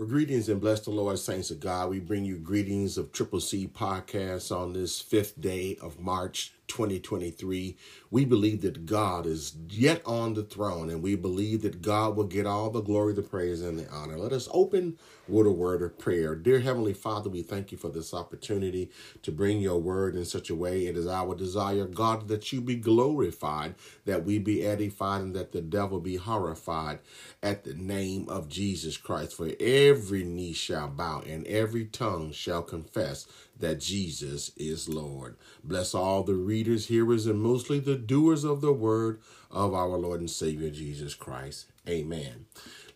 Well, greetings and bless the Lord, saints of God. We bring you greetings of Triple C podcast on this fifth day of March 2023. We believe that God is yet on the throne, and we believe that God will get all the glory, the praise, and the honor. Let us open with a word of prayer. Dear Heavenly Father, we thank you for this opportunity to bring your word in such a way. It is our desire, God, that you be glorified, that we be edified, and that the devil be horrified at the name of Jesus Christ. For every knee shall bow, and every tongue shall confess that Jesus is Lord. Bless all the readers, hearers, and mostly the doers of the word of our Lord and Savior Jesus Christ. Amen.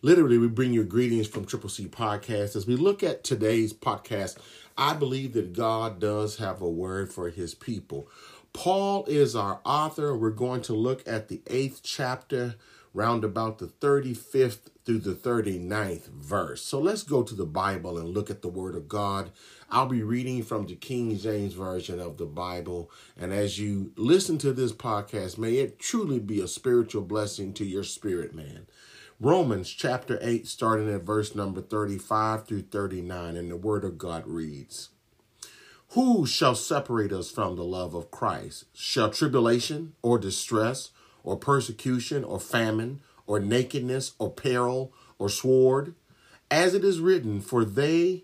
Literally, we bring you greetings from Triple C Podcast. As we look at today's podcast, I believe that God does have a word for his people. Paul is our author. We're going to look at the eighth chapter, round about the 35th through the 39th verse. So let's go to the Bible and look at the Word of God. I'll be reading from the King James Version of the Bible. And as you listen to this podcast, may it truly be a spiritual blessing to your spirit, man. Romans chapter 8, starting at verse number 35 through 39, and the Word of God reads Who shall separate us from the love of Christ? Shall tribulation or distress or persecution or famine? or nakedness or peril or sword, as it is written, for they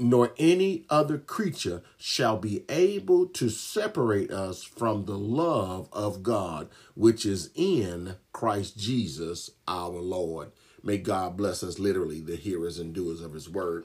nor any other creature shall be able to separate us from the love of God, which is in Christ Jesus our Lord. May God bless us, literally, the hearers and doers of his word.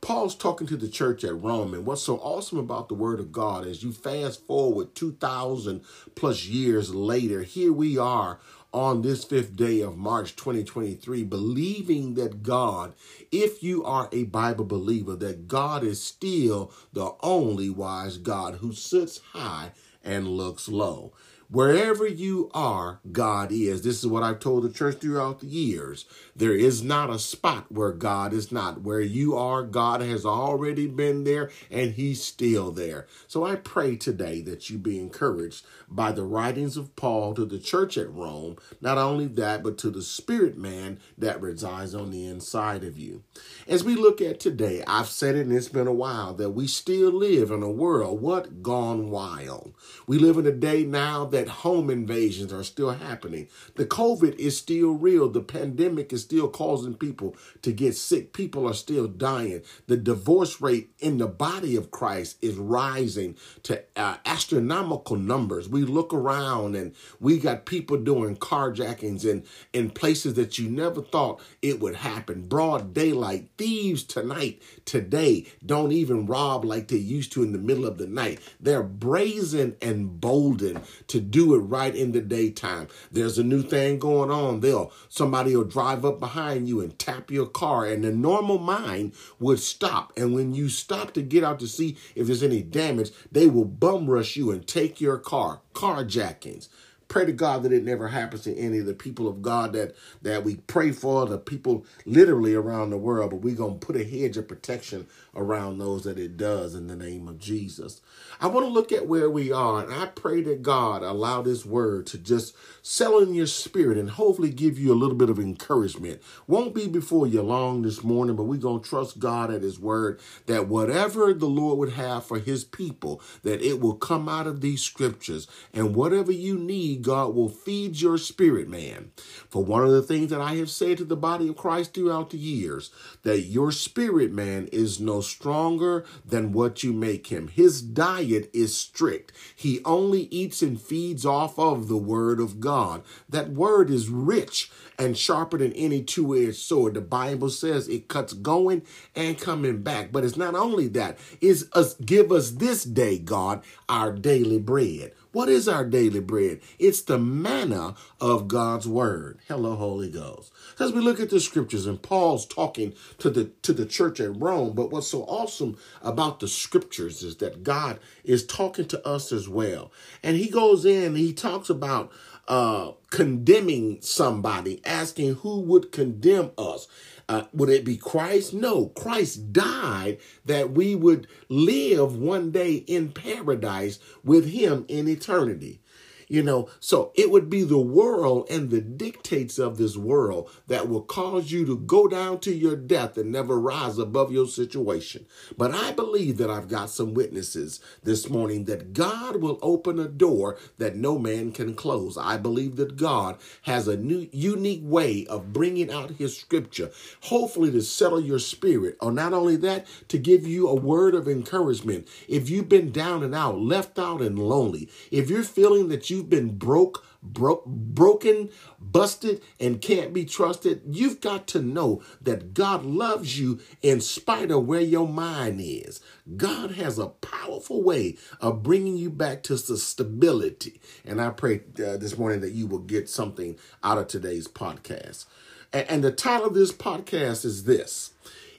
Paul's talking to the church at Rome, and what's so awesome about the word of God is you fast forward 2,000 plus years later, here we are on this fifth day of March 2023, believing that God, if you are a Bible believer, that God is still the only wise God who sits high and looks low. Wherever you are, God is. This is what I've told the church throughout the years. There is not a spot where God is not. Where you are, God has already been there and he's still there. So I pray today that you be encouraged by the writings of Paul to the church at Rome. Not only that, but to the spirit man that resides on the inside of you. As we look at today, I've said it and it's been a while that we still live in a world, what gone wild. We live in a day now that that home invasions are still happening. The COVID is still real. The pandemic is still causing people to get sick. People are still dying. The divorce rate in the body of Christ is rising to uh, astronomical numbers. We look around and we got people doing carjackings in, in places that you never thought it would happen. Broad daylight. Thieves tonight, today, don't even rob like they used to in the middle of the night. They're brazen and bolden to do it right in the daytime. There's a new thing going on. They'll somebody will drive up behind you and tap your car, and the normal mind would stop. And when you stop to get out to see if there's any damage, they will bum rush you and take your car. Carjackings pray to God that it never happens to any of the people of God that that we pray for, the people literally around the world, but we're to put a hedge of protection around those that it does in the name of Jesus. I want to look at where we are, and I pray that God allow this word to just settle in your spirit and hopefully give you a little bit of encouragement. Won't be before you long this morning, but we're going to trust God at his word that whatever the Lord would have for his people, that it will come out of these scriptures, and whatever you need God will feed your spirit, man. For one of the things that I have said to the body of Christ throughout the years, that your spirit, man, is no stronger than what you make him. His diet is strict. He only eats and feeds off of the word of God. That word is rich and sharper than any two-edged sword. The Bible says it cuts going and coming back. But it's not only that, it's us give us this day, God, our daily bread. What is our daily bread? It's the manna of God's word. Hello, Holy Ghost. As we look at the scriptures, and Paul's talking to the to the church at Rome, but what's so awesome about the scriptures is that God is talking to us as well. And he goes in, he talks about uh, condemning somebody, asking who would condemn us. Uh, would it be Christ? No, Christ died that we would live one day in paradise with him in eternity. You know, so it would be the world and the dictates of this world that will cause you to go down to your death and never rise above your situation. But I believe that I've got some witnesses this morning that God will open a door that no man can close. I believe that God has a new unique way of bringing out his scripture, hopefully to settle your spirit, or not only that, to give you a word of encouragement. If you've been down and out, left out and lonely, if you're feeling that you you've been broke, broke, broken, busted, and can't be trusted, you've got to know that God loves you in spite of where your mind is. God has a powerful way of bringing you back to stability. And I pray uh, this morning that you will get something out of today's podcast. And, and the title of this podcast is this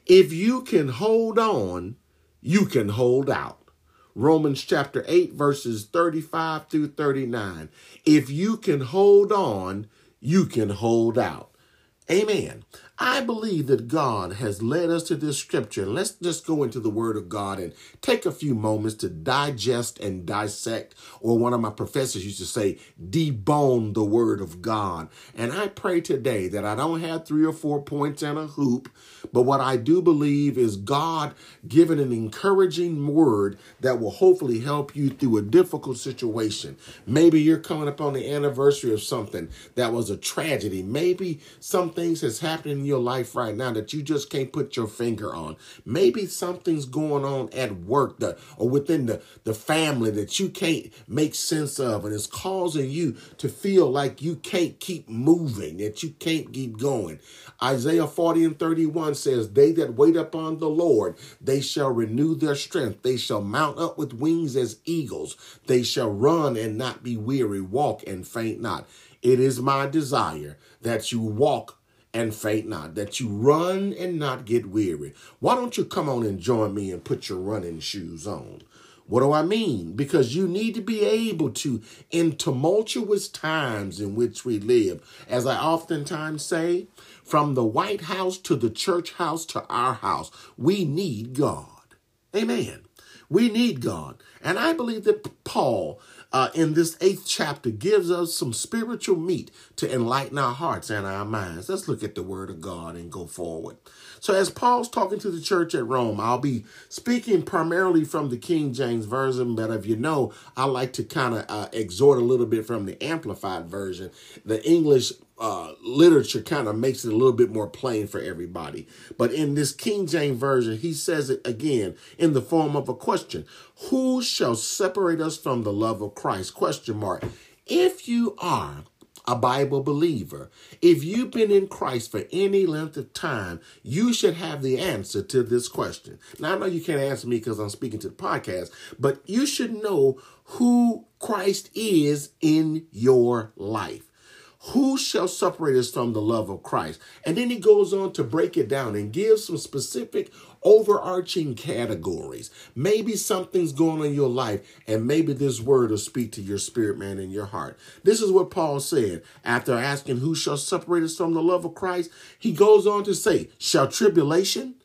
If you can hold on, you can hold out. Romans chapter 8, verses 35 through 39. If you can hold on, you can hold out. Amen. I believe that God has led us to this scripture. Let's just go into the Word of God and take a few moments to digest and dissect, or one of my professors used to say, debone the Word of God. And I pray today that I don't have three or four points and a hoop, but what I do believe is God giving an encouraging word that will hopefully help you through a difficult situation. Maybe you're coming up on the anniversary of something that was a tragedy. Maybe some things has happened your life right now that you just can't put your finger on. Maybe something's going on at work that, or within the, the family that you can't make sense of, and it's causing you to feel like you can't keep moving, that you can't keep going. Isaiah 40 and 31 says, They that wait upon the Lord, they shall renew their strength. They shall mount up with wings as eagles. They shall run and not be weary, walk and faint not. It is my desire that you walk and faint not, that you run and not get weary. Why don't you come on and join me and put your running shoes on? What do I mean? Because you need to be able to, in tumultuous times in which we live, as I oftentimes say, from the White House to the church house to our house, we need God. Amen. We need God. And I believe that Paul, uh, in this eighth chapter, gives us some spiritual meat to enlighten our hearts and our minds. Let's look at the word of God and go forward. So, as Paul's talking to the church at Rome, I'll be speaking primarily from the King James Version, but if you know, I like to kind of uh, exhort a little bit from the Amplified Version. The English uh, literature kind of makes it a little bit more plain for everybody. But in this King James Version, he says it again in the form of a question Who shall separate us from the love of Christ? Question mark. If you are a Bible believer, if you've been in Christ for any length of time, you should have the answer to this question. Now, I know you can't answer me because I'm speaking to the podcast, but you should know who Christ is in your life. Who shall separate us from the love of Christ? And then he goes on to break it down and give some specific overarching categories. Maybe something's going on in your life, and maybe this word will speak to your spirit, man, in your heart. This is what Paul said after asking, Who shall separate us from the love of Christ? He goes on to say, Shall tribulation?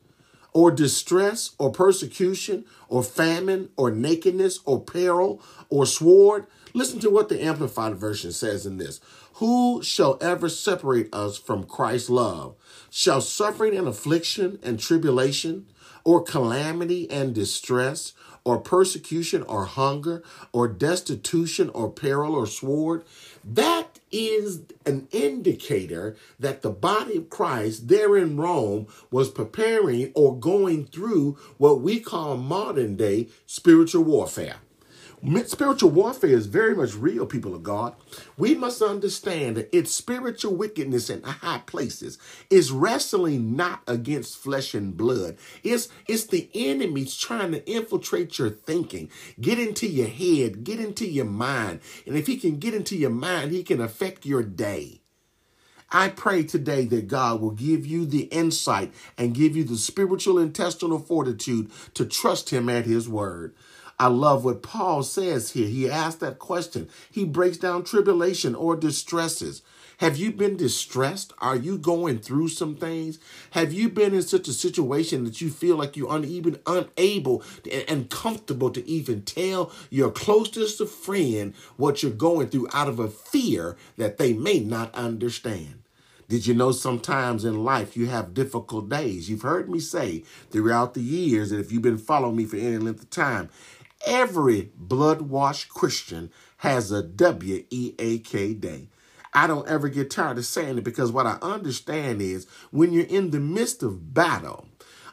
or distress or persecution or famine or nakedness or peril or sword. Listen to what the Amplified Version says in this. Who shall ever separate us from Christ's love? Shall suffering and affliction and tribulation, or calamity and distress, or persecution or hunger, or destitution or peril or sword? That is an indicator that the body of Christ there in Rome was preparing or going through what we call modern day spiritual warfare. Spiritual warfare is very much real, people of God. We must understand that it's spiritual wickedness in high places. It's wrestling not against flesh and blood. It's, it's the enemies trying to infiltrate your thinking, get into your head, get into your mind. And if he can get into your mind, he can affect your day. I pray today that God will give you the insight and give you the spiritual intestinal fortitude to trust him at his word. I love what Paul says here. He asks that question. He breaks down tribulation or distresses. Have you been distressed? Are you going through some things? Have you been in such a situation that you feel like you're uneven, unable and comfortable to even tell your closest friend what you're going through out of a fear that they may not understand? Did you know sometimes in life you have difficult days? You've heard me say throughout the years that if you've been following me for any length of time, every blood washed Christian has a W E A K day. I don't ever get tired of saying it because what I understand is when you're in the midst of battle,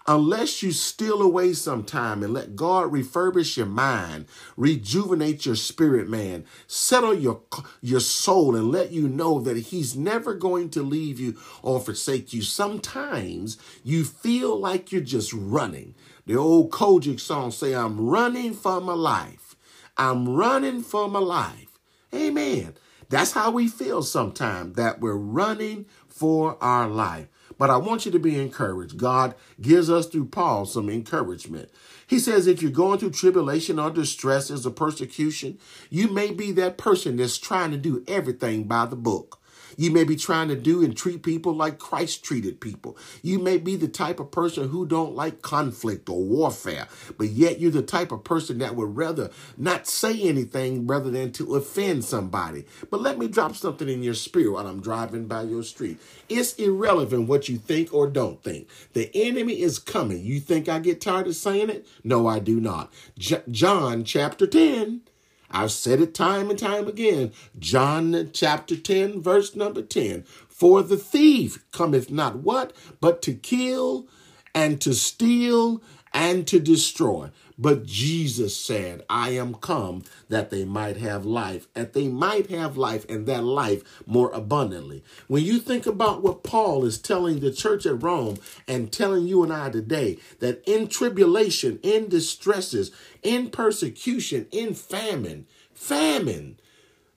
unless you steal away some time and let God refurbish your mind, rejuvenate your spirit, man, settle your, your soul and let you know that he's never going to leave you or forsake you. Sometimes you feel like you're just running. The old COGIC song say, I'm running for my life. I'm running for my life. Amen. That's how we feel sometimes, that we're running for our life. But I want you to be encouraged. God gives us through Paul some encouragement. He says, if you're going through tribulation or distress as a persecution, you may be that person that's trying to do everything by the book. You may be trying to do and treat people like Christ treated people. You may be the type of person who don't like conflict or warfare, but yet you're the type of person that would rather not say anything rather than to offend somebody. But let me drop something in your spirit while I'm driving by your street. It's irrelevant what you think or don't think. The enemy is coming. You think I get tired of saying it? No, I do not. J- John chapter 10 I've said it time and time again. John chapter 10, verse number 10. For the thief cometh not what? But to kill and to steal and to destroy. But Jesus said, I am come that they might have life, that they might have life and that life more abundantly. When you think about what Paul is telling the church at Rome and telling you and I today, that in tribulation, in distresses, in persecution, in famine, famine,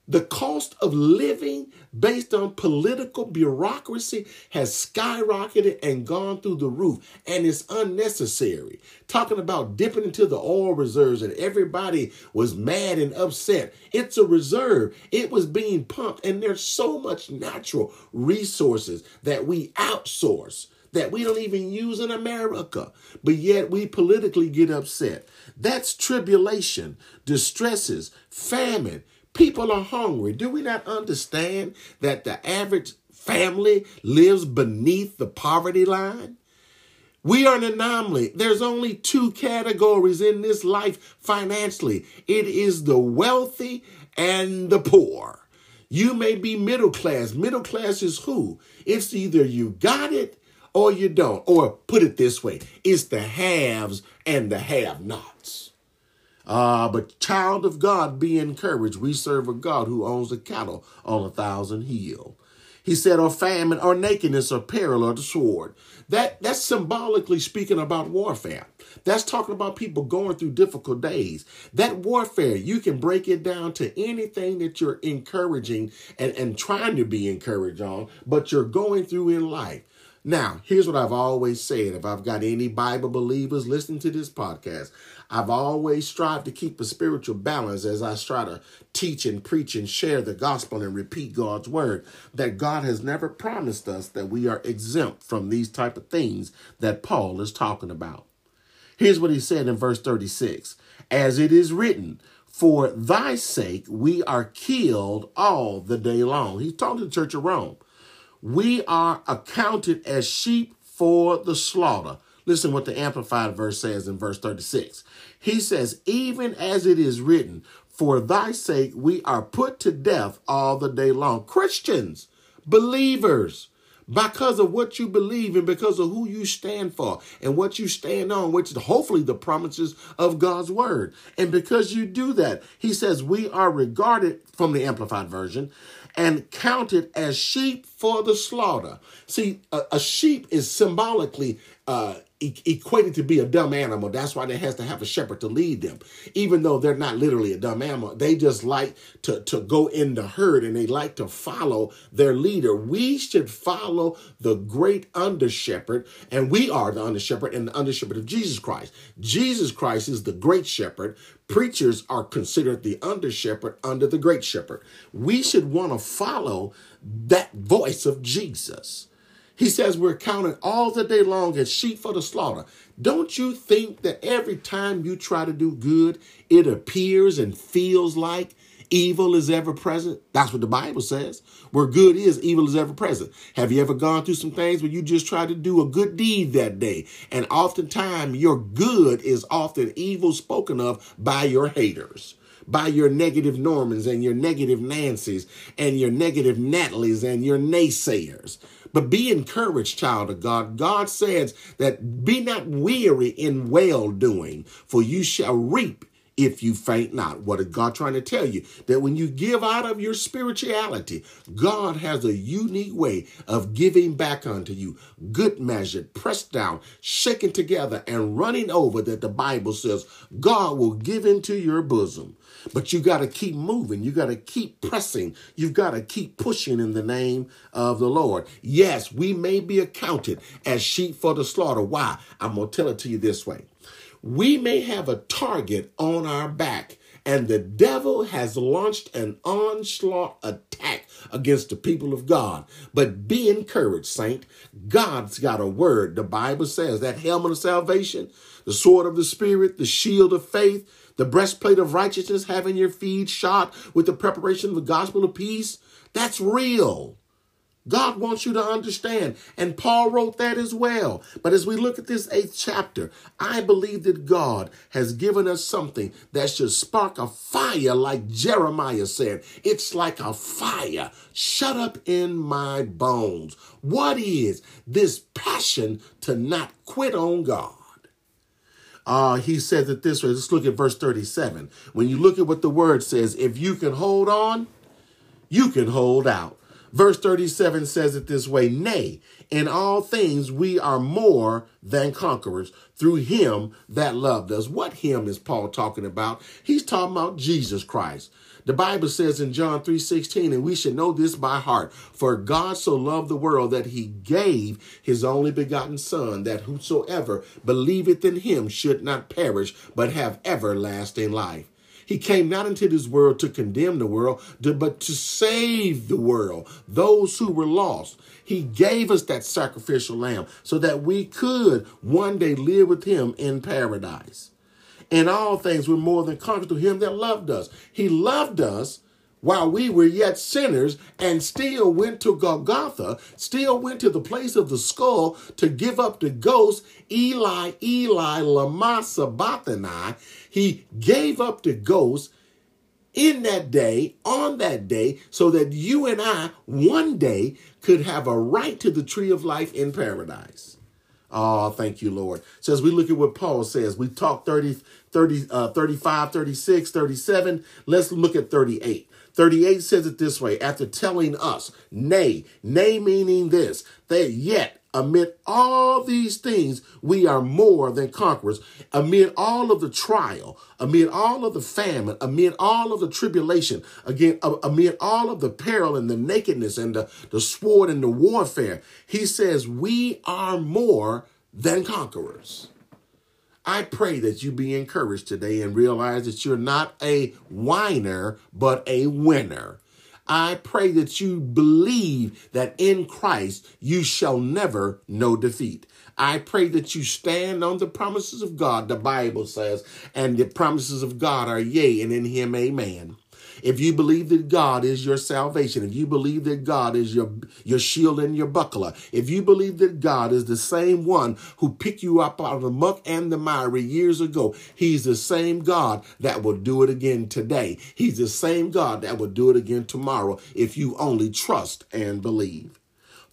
the cost of living based on political bureaucracy has skyrocketed and gone through the roof, and it's unnecessary. Talking about dipping into the oil reserves, and everybody was mad and upset. It's a reserve, it was being pumped, and there's so much natural resources that we outsource that we don't even use in America, but yet we politically get upset. That's tribulation, distresses, famine People are hungry. Do we not understand that the average family lives beneath the poverty line? We are an anomaly. There's only two categories in this life financially it is the wealthy and the poor. You may be middle class. Middle class is who? It's either you got it or you don't. Or put it this way it's the haves and the have nots. Uh, but child of God, be encouraged. We serve a God who owns the cattle on a thousand hill. He said, or famine, or nakedness, or peril, or the sword. That that's symbolically speaking about warfare. That's talking about people going through difficult days. That warfare, you can break it down to anything that you're encouraging and, and trying to be encouraged on, but you're going through in life. Now, here's what I've always said. If I've got any Bible believers listening to this podcast, I've always strived to keep a spiritual balance as I try to teach and preach and share the gospel and repeat God's word. That God has never promised us that we are exempt from these type of things that Paul is talking about. Here's what he said in verse 36 As it is written, for thy sake we are killed all the day long. He's talking to the church of Rome we are accounted as sheep for the slaughter. Listen what the Amplified verse says in verse 36. He says, Even as it is written, for thy sake we are put to death all the day long. Christians, believers, because of what you believe and because of who you stand for and what you stand on, which is hopefully the promises of God's word. And because you do that, he says, we are regarded from the Amplified Version and counted as sheep for the slaughter. See, a, a sheep is symbolically uh, equated to be a dumb animal. That's why they has to have a shepherd to lead them. Even though they're not literally a dumb animal, they just like to, to go in the herd and they like to follow their leader. We should follow the great under shepherd, and we are the under shepherd and the under shepherd of Jesus Christ. Jesus Christ is the great shepherd. Preachers are considered the under shepherd under the great shepherd. We should want to follow that voice of Jesus. He says we're counted all the day long as sheep for the slaughter. Don't you think that every time you try to do good, it appears and feels like evil is ever present? That's what the Bible says. Where good is, evil is ever present. Have you ever gone through some things where you just tried to do a good deed that day? And oftentimes your good is often evil spoken of by your haters by your negative Normans and your negative Nancys and your negative Natalies and your naysayers. But be encouraged, child of God. God says that be not weary in well doing, for you shall reap if you faint not. What is God trying to tell you? That when you give out of your spirituality, God has a unique way of giving back unto you, good measured, pressed down, shaken together, and running over, that the Bible says God will give into your bosom. But you got to keep moving. You got to keep pressing. You've got to keep pushing in the name of the Lord. Yes, we may be accounted as sheep for the slaughter. Why? I'm going to tell it to you this way. We may have a target on our back and the devil has launched an onslaught attack against the people of God. But be encouraged, saint. God's got a word. The Bible says that helmet of salvation, the sword of the Spirit, the shield of faith, the breastplate of righteousness, having your feet shot with the preparation of the gospel of peace. That's real. God wants you to understand. And Paul wrote that as well. But as we look at this eighth chapter, I believe that God has given us something that should spark a fire, like Jeremiah said. It's like a fire shut up in my bones. What is this passion to not quit on God? Uh, he says it this way. Let's look at verse 37. When you look at what the word says, if you can hold on, you can hold out. Verse 37 says it this way Nay, in all things we are more than conquerors through him that loved us. What him is Paul talking about? He's talking about Jesus Christ. The Bible says in John 3:16, and we should know this by heart, for God so loved the world that he gave his only begotten son, that whosoever believeth in him should not perish, but have everlasting life. He came not into this world to condemn the world, but to save the world, those who were lost. He gave us that sacrificial lamb so that we could one day live with him in paradise. In all things, we're more than conquerors to him that loved us. He loved us while we were yet sinners and still went to Golgotha, still went to the place of the skull to give up the ghost, Eli, Eli, lama sabachthani. He gave up the ghost in that day, on that day, so that you and I one day could have a right to the tree of life in paradise. Oh, thank you, Lord. So as we look at what Paul says, we talked 30, 30, uh, 35, 36, 37. Let's look at 38. 38 says it this way after telling us, nay, nay meaning this, that yet amid all these things, we are more than conquerors. Amid all of the trial, amid all of the famine, amid all of the tribulation, again, amid all of the peril and the nakedness and the, the sword and the warfare, he says, we are more than conquerors. I pray that you be encouraged today and realize that you're not a whiner, but a winner. I pray that you believe that in Christ you shall never know defeat. I pray that you stand on the promises of God, the Bible says, and the promises of God are yea, and in him amen. If you believe that God is your salvation, if you believe that God is your, your shield and your buckler, if you believe that God is the same one who picked you up out of the muck and the miry years ago, He's the same God that will do it again today. He's the same God that will do it again tomorrow if you only trust and believe.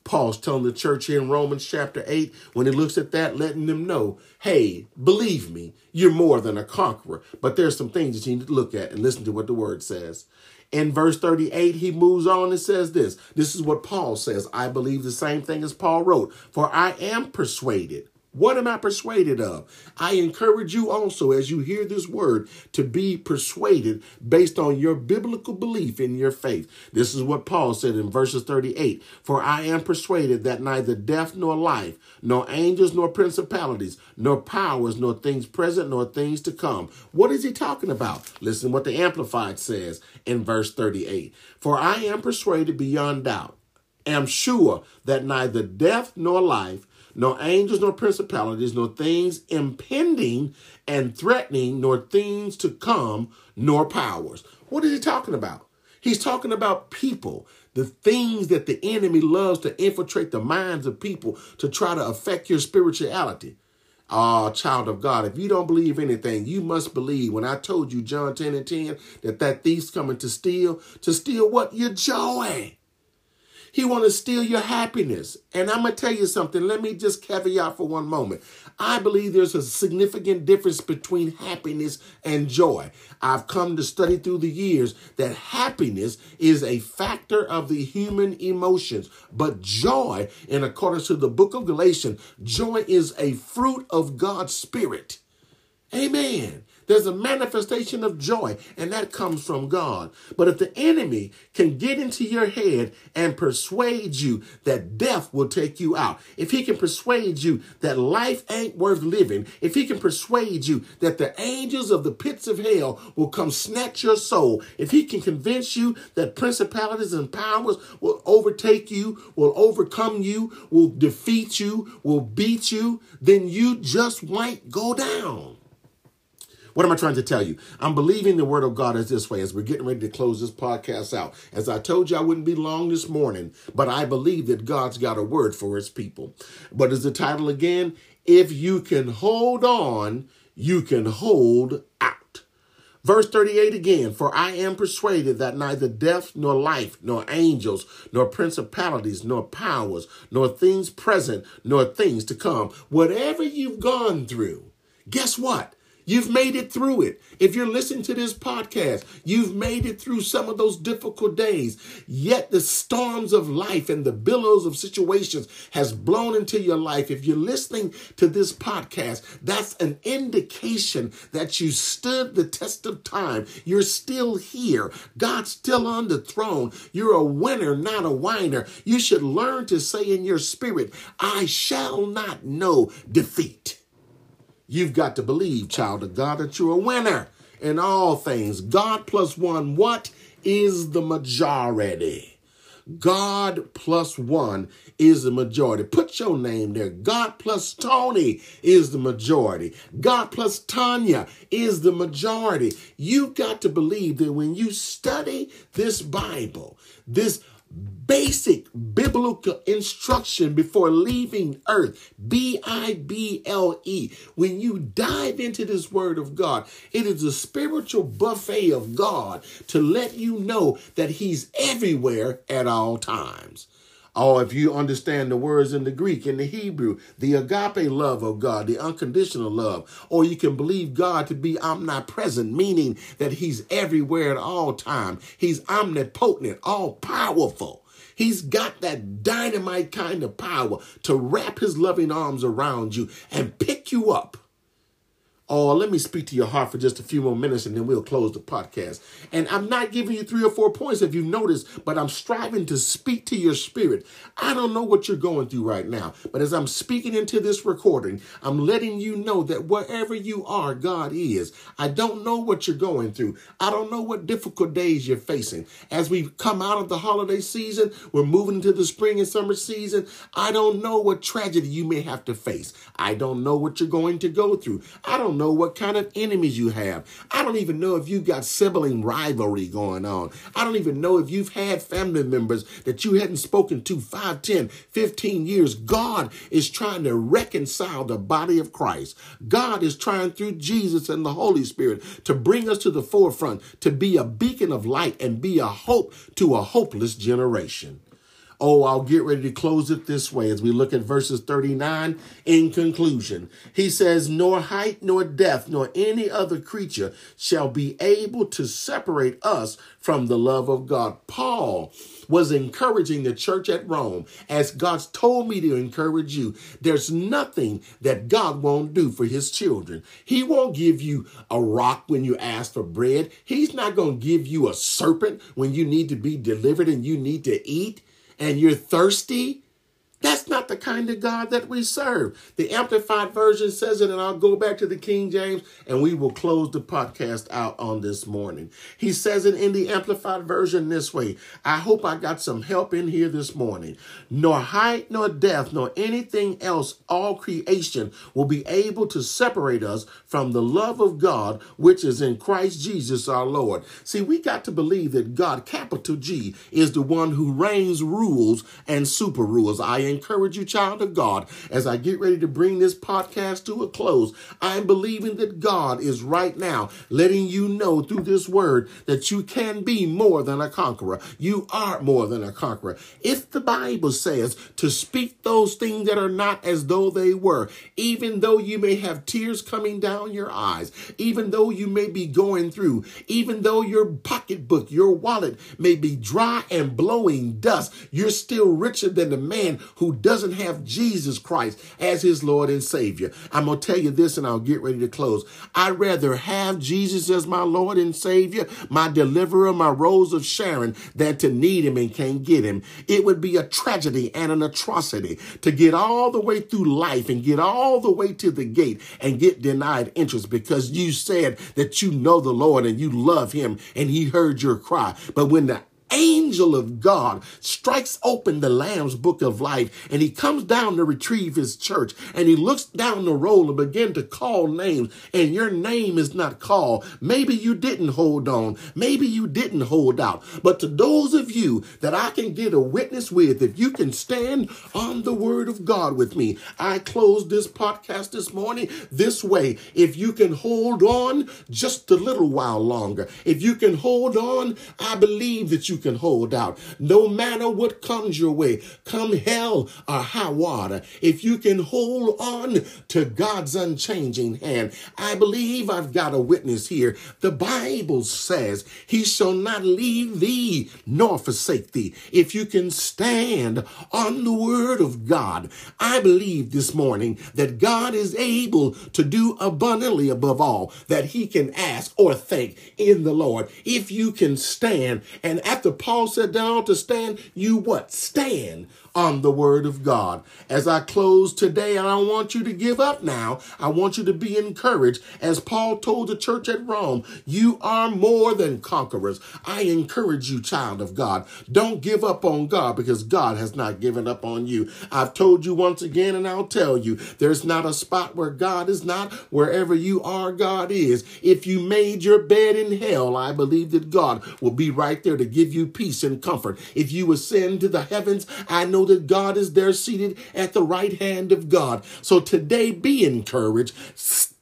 Paul's telling the church here in Romans chapter 8, when he looks at that, letting them know, hey, believe me, you're more than a conqueror. But there's some things that you need to look at and listen to what the word says. In verse 38, he moves on and says this. This is what Paul says. I believe the same thing as Paul wrote. For I am persuaded what am I persuaded of? I encourage you also, as you hear this word, to be persuaded based on your biblical belief in your faith. This is what Paul said in verses 38 For I am persuaded that neither death nor life, nor angels nor principalities, nor powers, nor things present, nor things to come. What is he talking about? Listen what the Amplified says in verse 38 For I am persuaded beyond doubt, am sure that neither death nor life, nor angels, nor principalities, nor things impending and threatening, nor things to come, nor powers. What is he talking about? He's talking about people, the things that the enemy loves to infiltrate the minds of people to try to affect your spirituality. Ah, oh, child of God, if you don't believe anything, you must believe when I told you, John 10 and 10, that that thief's coming to steal, to steal what? Your joy. He want to steal your happiness. And I'm going to tell you something. Let me just caveat for one moment. I believe there's a significant difference between happiness and joy. I've come to study through the years that happiness is a factor of the human emotions, but joy, in accordance to the book of Galatians, joy is a fruit of God's spirit. Amen. There's a manifestation of joy, and that comes from God. But if the enemy can get into your head and persuade you that death will take you out, if he can persuade you that life ain't worth living, if he can persuade you that the angels of the pits of hell will come snatch your soul, if he can convince you that principalities and powers will overtake you, will overcome you, will defeat you, will beat you, then you just might go down. What am I trying to tell you? I'm believing the word of God is this way as we're getting ready to close this podcast out. As I told you, I wouldn't be long this morning, but I believe that God's got a word for his people. What is the title again? If you can hold on, you can hold out. Verse 38 again, for I am persuaded that neither death nor life, nor angels, nor principalities, nor powers, nor things present, nor things to come, whatever you've gone through, guess what? You've made it through it. If you're listening to this podcast, you've made it through some of those difficult days. Yet the storms of life and the billows of situations has blown into your life. If you're listening to this podcast, that's an indication that you stood the test of time. You're still here. God's still on the throne. You're a winner, not a whiner. You should learn to say in your spirit, I shall not know defeat. You've got to believe, child of God, that you're a winner in all things. God plus one, what is the majority? God plus one is the majority. Put your name there. God plus Tony is the majority. God plus Tanya is the majority. You've got to believe that when you study this Bible, this basic biblical instruction before leaving earth. B I B L E. When you dive into this word of God, it is a spiritual buffet of God to let you know that He's everywhere at all times. Or if you understand the words in the Greek, in the Hebrew, the agape love of God, the unconditional love, or you can believe God to be omnipresent, meaning that He's everywhere at all time. He's omnipotent, all powerful. He's got that dynamite kind of power to wrap his loving arms around you and pick you up Oh, let me speak to your heart for just a few more minutes and then we'll close the podcast. And I'm not giving you three or four points if you've noticed, but I'm striving to speak to your spirit. I don't know what you're going through right now, but as I'm speaking into this recording, I'm letting you know that wherever you are, God is. I don't know what you're going through. I don't know what difficult days you're facing. As we come out of the holiday season, we're moving into the spring and summer season. I don't know what tragedy you may have to face. I don't know what you're going to go through. I don't know what kind of enemies you have. I don't even know if you've got sibling rivalry going on. I don't even know if you've had family members that you hadn't spoken to 5, 10, 15 years. God is trying to reconcile the body of Christ. God is trying through Jesus and the Holy Spirit to bring us to the forefront, to be a beacon of light and be a hope to a hopeless generation. Oh, I'll get ready to close it this way as we look at verses 39 in conclusion. He says, Nor height, nor depth, nor any other creature shall be able to separate us from the love of God. Paul was encouraging the church at Rome, as God's told me to encourage you. There's nothing that God won't do for his children. He won't give you a rock when you ask for bread. He's not going to give you a serpent when you need to be delivered and you need to eat and you're thirsty. That's not the kind of God that we serve. The Amplified Version says it, and I'll go back to the King James and we will close the podcast out on this morning. He says it in the Amplified Version this way I hope I got some help in here this morning. Nor height, nor depth, nor anything else, all creation will be able to separate us from the love of God, which is in Christ Jesus our Lord. See, we got to believe that God, capital G, is the one who reigns, rules, and super rules. I encourage you, child of God, as I get ready to bring this podcast to a close, I'm believing that God is right now letting you know through this word that you can be more than a conqueror. You are more than a conqueror. If the Bible says to speak those things that are not as though they were, even though you may have tears coming down your eyes, even though you may be going through, even though your pocketbook, your wallet may be dry and blowing dust, you're still richer than the man who doesn't have Jesus Christ as his Lord and Savior. I'm going to tell you this and I'll get ready to close. I'd rather have Jesus as my Lord and Savior, my deliverer, my rose of Sharon, than to need him and can't get him. It would be a tragedy and an atrocity to get all the way through life and get all the way to the gate and get denied entrance because you said that you know the Lord and you love him and he heard your cry. But when the angel of God strikes open the Lamb's book of life and he comes down to retrieve his church and he looks down the roll and begin to call names and your name is not called. Maybe you didn't hold on. Maybe you didn't hold out. But to those of you that I can get a witness with, if you can stand on the word of God with me, I close this podcast this morning this way. If you can hold on just a little while longer, if you can hold on, I believe that you can hold out. No matter what comes your way, come hell or high water, if you can hold on to God's unchanging hand, I believe I've got a witness here. The Bible says, He shall not leave thee nor forsake thee. If you can stand on the word of God, I believe this morning that God is able to do abundantly above all that He can ask or think in the Lord. If you can stand, and at after Paul sat down to stand, you what? Stand on the word of God. As I close today, and I don't want you to give up now. I want you to be encouraged. As Paul told the church at Rome, you are more than conquerors. I encourage you, child of God. Don't give up on God because God has not given up on you. I've told you once again, and I'll tell you, there's not a spot where God is not. Wherever you are, God is. If you made your bed in hell, I believe that God will be right there to give you peace and comfort. If you ascend to the heavens, I know that God is there seated at the right hand of God. So today, be encouraged.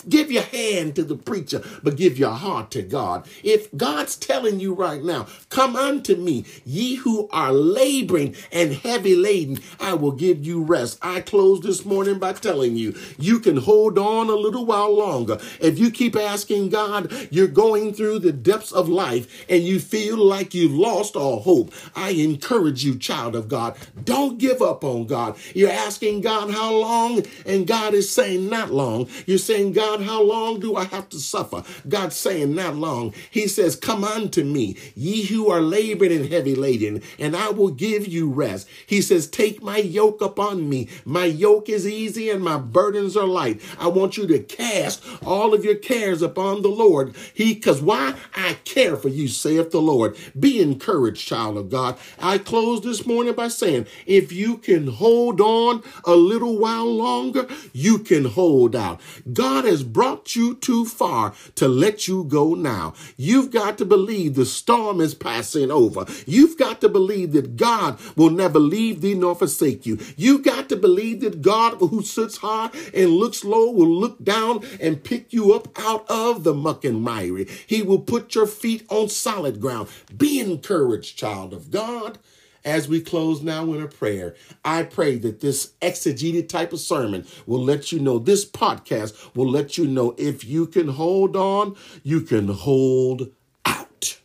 Give your hand to the preacher, but give your heart to God. If God's telling you right now, come unto me, ye who are laboring and heavy laden, I will give you rest. I close this morning by telling you, you can hold on a little while longer. If you keep asking God, you're going through the depths of life and you feel like you've lost all hope. I encourage you, child of God, don't give up on God. You're asking God how long, and God is saying not long. You're saying, God, God, how long do I have to suffer? God saying, not long. He says, come unto me, ye who are labored and heavy laden, and I will give you rest. He says, take my yoke upon me. My yoke is easy and my burdens are light. I want you to cast all of your cares upon the Lord. He, cause why? I care for you, saith the Lord. Be encouraged, child of God. I close this morning by saying, if you can hold on a little while longer, you can hold out. God has brought you too far to let you go now. You've got to believe the storm is passing over. You've got to believe that God will never leave thee nor forsake you. You've got to believe that God who sits high and looks low will look down and pick you up out of the muck and miry. He will put your feet on solid ground. Be encouraged, child of God as we close now in a prayer, I pray that this exegeted type of sermon will let you know, this podcast will let you know if you can hold on, you can hold out.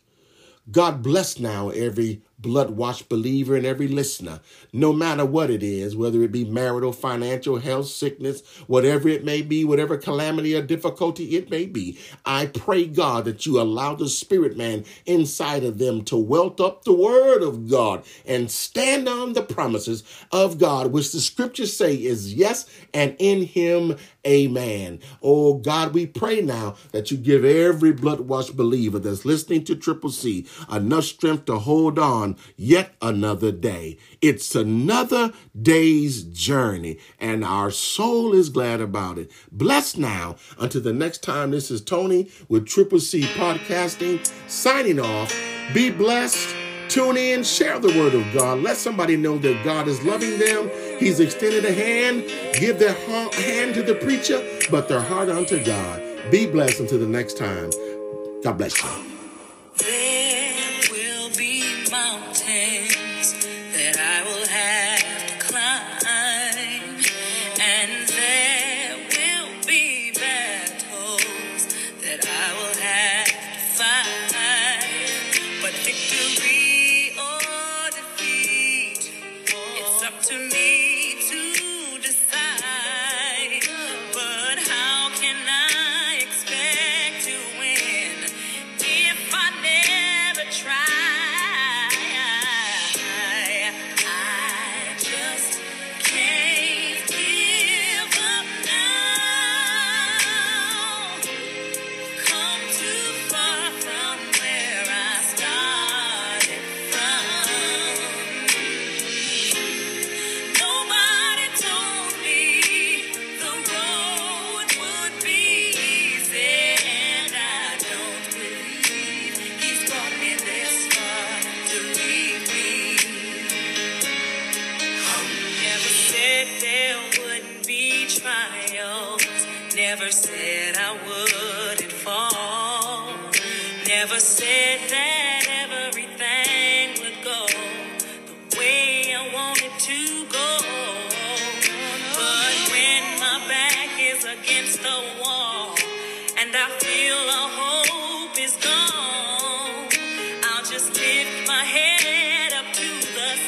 God bless now every blood washed believer and every listener, no matter what it is, whether it be marital, financial, health, sickness, whatever it may be, whatever calamity or difficulty it may be. I pray, God, that you allow the spirit man inside of them to welt up the word of God and stand on the promises of God, which the scriptures say is yes, and in him, amen. Oh God, we pray now that you give every blood washed believer that's listening to Triple C enough strength to hold on yet another day. It's another day's journey, and our soul is glad about it. Blessed now. Until the next time, this is Tony with Triple C Podcasting signing off. Be blessed. Tune in, share the word of God. Let somebody know that God is loving them. He's extended a hand. Give their hand to the preacher, but their heart unto God. Be blessed until the next time. God bless you.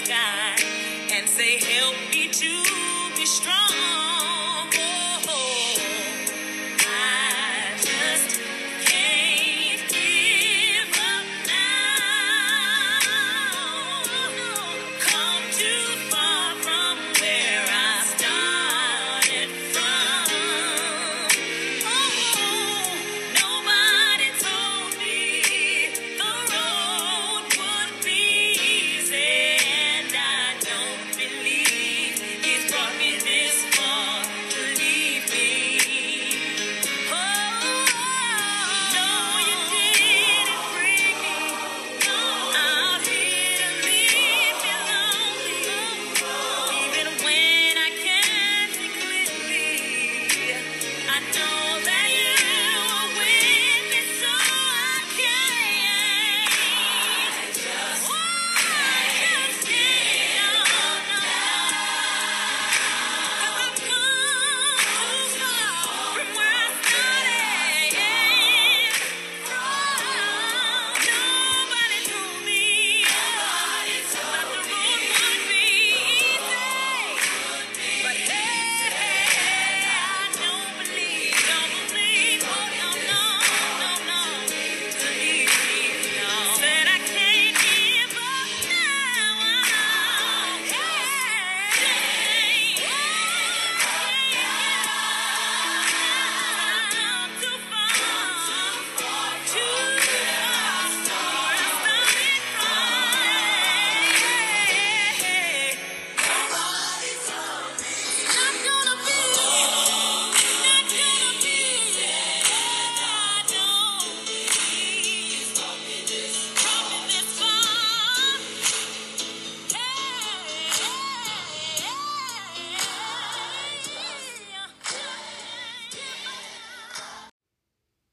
Sky and say, Help me to be strong.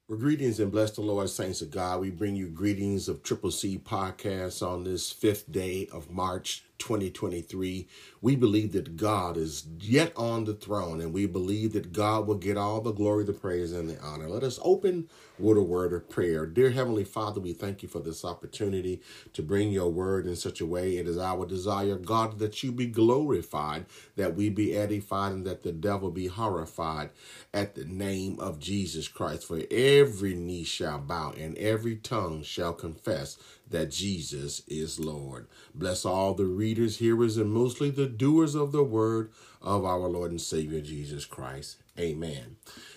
Well, greetings and bless the Lord, saints of God. We bring you greetings of Triple C podcast on this fifth day of March 2023. We believe that God is yet on the throne, and we believe that God will get all the glory, the praise, and the honor. Let us open with a word of prayer. Dear Heavenly Father, we thank you for this opportunity to bring your word in such a way. It is our desire, God, that you be glorified, that we be edified, and that the devil be horrified at the name of Jesus Christ. For every knee shall bow and every tongue shall confess that Jesus is Lord. Bless all the readers, hearers, and mostly the doers of the word of our Lord and Savior Jesus Christ. Amen.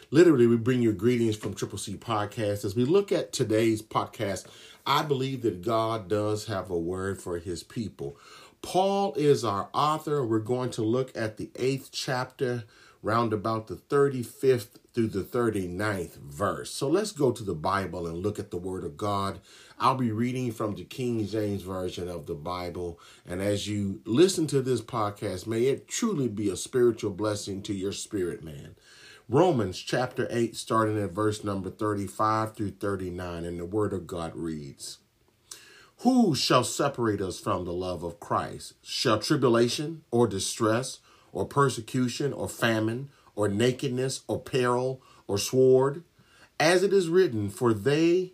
Literally, we bring you greetings from Triple C Podcast. As we look at today's podcast, I believe that God does have a word for his people. Paul is our author. We're going to look at the eighth chapter, round about the 35th through the 39th verse. So let's go to the Bible and look at the Word of God. I'll be reading from the King James Version of the Bible. And as you listen to this podcast, may it truly be a spiritual blessing to your spirit, man. Romans chapter 8, starting at verse number 35 through 39, and the word of God reads Who shall separate us from the love of Christ? Shall tribulation or distress or persecution or famine or nakedness or peril or sword? As it is written, For they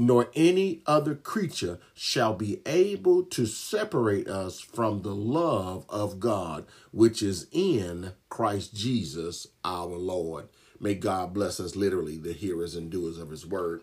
nor any other creature shall be able to separate us from the love of God, which is in Christ Jesus our Lord. May God bless us literally, the hearers and doers of his word.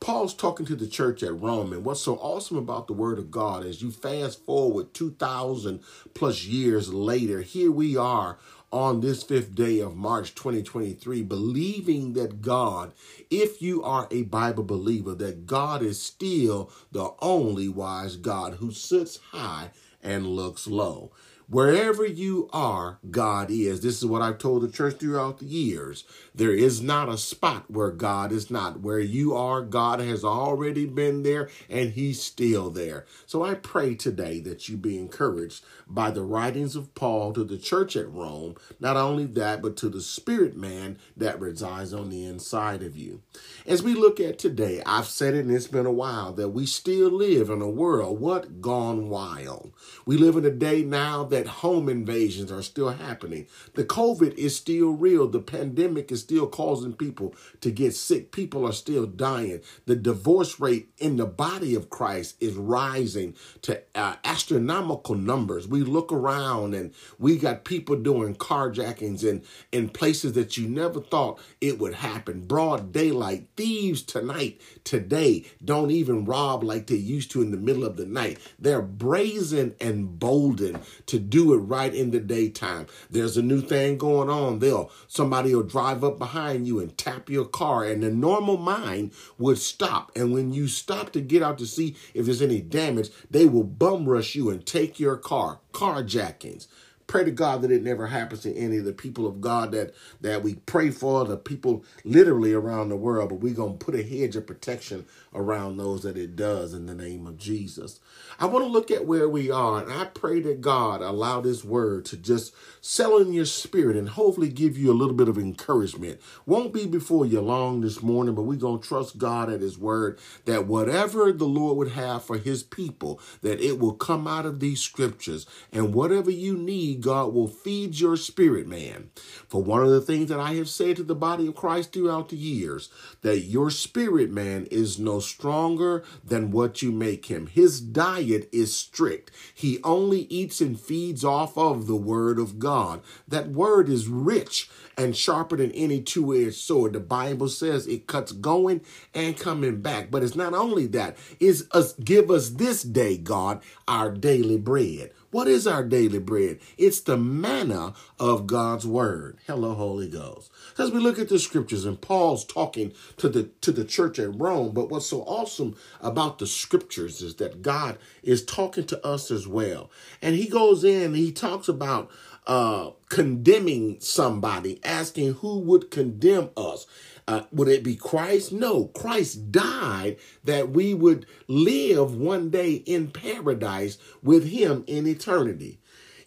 Paul's talking to the church at Rome, and what's so awesome about the word of God is you fast forward 2,000 plus years later, here we are on this fifth day of March 2023, believing that God, if you are a Bible believer, that God is still the only wise God who sits high and looks low. Wherever you are, God is. This is what I've told the church throughout the years. There is not a spot where God is not. Where you are, God has already been there and he's still there. So I pray today that you be encouraged by the writings of Paul to the church at Rome. Not only that, but to the spirit man that resides on the inside of you. As we look at today, I've said it and it's been a while that we still live in a world, what gone wild. We live in a day now that that home invasions are still happening. The COVID is still real. The pandemic is still causing people to get sick. People are still dying. The divorce rate in the body of Christ is rising to uh, astronomical numbers. We look around and we got people doing carjackings in, in places that you never thought it would happen. Broad daylight. Thieves tonight, today, don't even rob like they used to in the middle of the night. They're brazen and bolden to do it right in the daytime. There's a new thing going on. They'll somebody will drive up behind you and tap your car, and the normal mind would stop. And when you stop to get out to see if there's any damage, they will bum rush you and take your car. Carjackings. Pray to God that it never happens to any of the people of God that that we pray for, the people literally around the world, but we're to put a hedge of protection around those that it does in the name of Jesus. I want to look at where we are, and I pray that God allow this word to just settle in your spirit and hopefully give you a little bit of encouragement. Won't be before you long this morning, but we're going to trust God at his word that whatever the Lord would have for his people, that it will come out of these scriptures, and whatever you need God will feed your spirit, man. For one of the things that I have said to the body of Christ throughout the years, that your spirit, man, is no stronger than what you make him. His diet is strict. He only eats and feeds off of the word of God. That word is rich and sharper than any two-edged sword. The Bible says it cuts going and coming back. But it's not only that, it's us give us this day, God, our daily bread. What is our daily bread? It's the manna of God's word. Hello, Holy Ghost. As we look at the scriptures, and Paul's talking to the to the church at Rome, but what's so awesome about the scriptures is that God is talking to us as well. And he goes in, he talks about uh, condemning somebody, asking who would condemn us. Uh, would it be Christ? No, Christ died that we would live one day in paradise with him in eternity.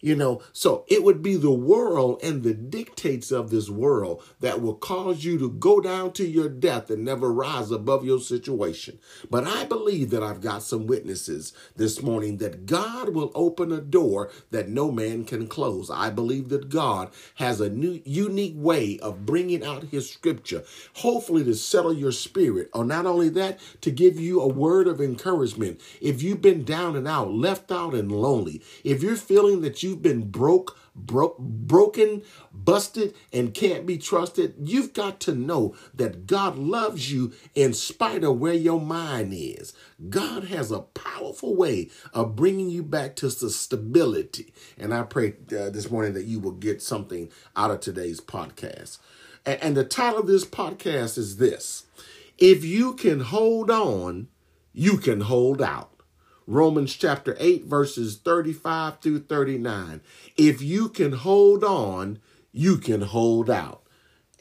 You know, so it would be the world and the dictates of this world that will cause you to go down to your death and never rise above your situation. But I believe that I've got some witnesses this morning that God will open a door that no man can close. I believe that God has a new unique way of bringing out his scripture, hopefully to settle your spirit, or not only that, to give you a word of encouragement. If you've been down and out, left out and lonely, if you're feeling that you you've been broke, broke, broken, busted, and can't be trusted, you've got to know that God loves you in spite of where your mind is. God has a powerful way of bringing you back to stability. And I pray uh, this morning that you will get something out of today's podcast. And, and the title of this podcast is this If you can hold on, you can hold out. Romans chapter 8, verses 35 through 39. If you can hold on, you can hold out.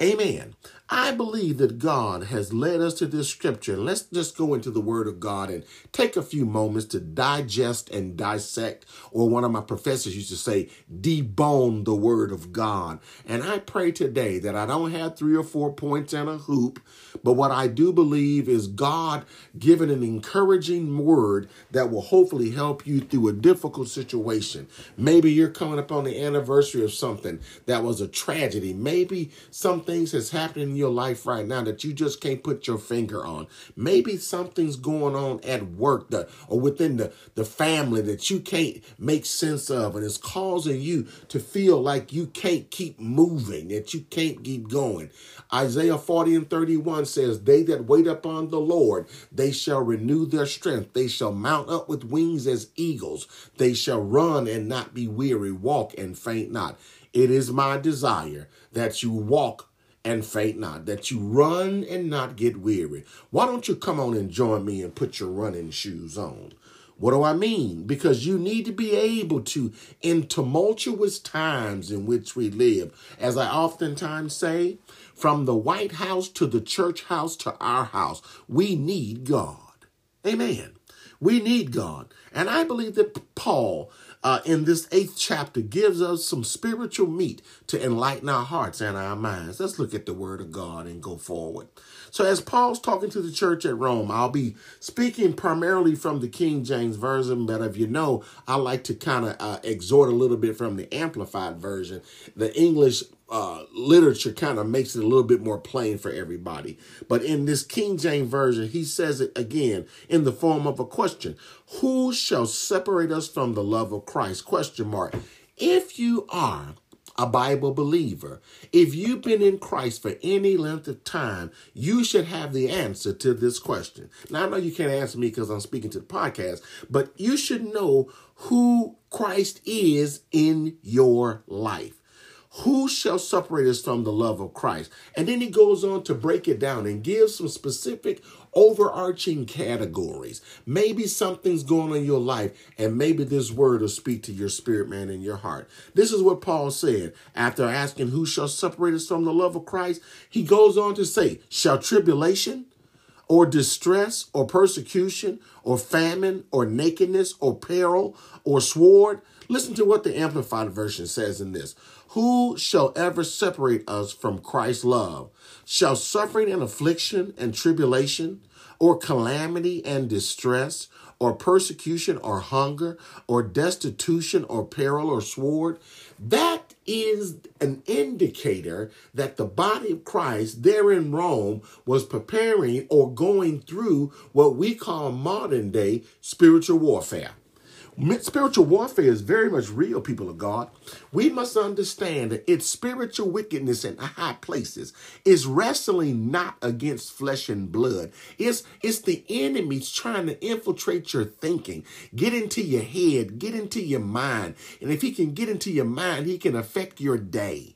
Amen. I believe that God has led us to this scripture. Let's just go into the Word of God and take a few moments to digest and dissect, or one of my professors used to say, debone the Word of God. And I pray today that I don't have three or four points and a hoop, but what I do believe is God giving an encouraging word that will hopefully help you through a difficult situation. Maybe you're coming up on the anniversary of something that was a tragedy. Maybe some things has happened in your life right now that you just can't put your finger on. Maybe something's going on at work that, or within the, the family that you can't make sense of, and it's causing you to feel like you can't keep moving, that you can't keep going. Isaiah 40 and 31 says, They that wait upon the Lord, they shall renew their strength. They shall mount up with wings as eagles. They shall run and not be weary, walk and faint not. It is my desire that you walk and faint not, that you run and not get weary. Why don't you come on and join me and put your running shoes on? What do I mean? Because you need to be able to, in tumultuous times in which we live, as I oftentimes say, from the White House to the church house to our house, we need God. Amen. We need God. And I believe that Paul uh, in this eighth chapter gives us some spiritual meat to enlighten our hearts and our minds. Let's look at the word of God and go forward. So, as Paul's talking to the church at Rome, I'll be speaking primarily from the King James Version, but if you know, I like to kind of uh, exhort a little bit from the Amplified Version. The English uh, literature kind of makes it a little bit more plain for everybody. But in this King James Version, he says it again in the form of a question Who shall separate us from the love of Christ? Question mark. If you are a Bible believer, if you've been in Christ for any length of time, you should have the answer to this question. Now, I know you can't answer me because I'm speaking to the podcast, but you should know who Christ is in your life. Who shall separate us from the love of Christ? And then he goes on to break it down and give some specific overarching categories. Maybe something's going on in your life, and maybe this word will speak to your spirit, man, in your heart. This is what Paul said after asking, Who shall separate us from the love of Christ? He goes on to say, Shall tribulation? or distress or persecution or famine or nakedness or peril or sword. Listen to what the Amplified Version says in this. Who shall ever separate us from Christ's love? Shall suffering and affliction and tribulation, or calamity and distress, or persecution or hunger, or destitution or peril or sword? That is an indicator that the body of Christ there in Rome was preparing or going through what we call modern day spiritual warfare. Spiritual warfare is very much real, people of God. We must understand that it's spiritual wickedness in high places. It's wrestling not against flesh and blood. It's, it's the enemies trying to infiltrate your thinking, get into your head, get into your mind. And if he can get into your mind, he can affect your day.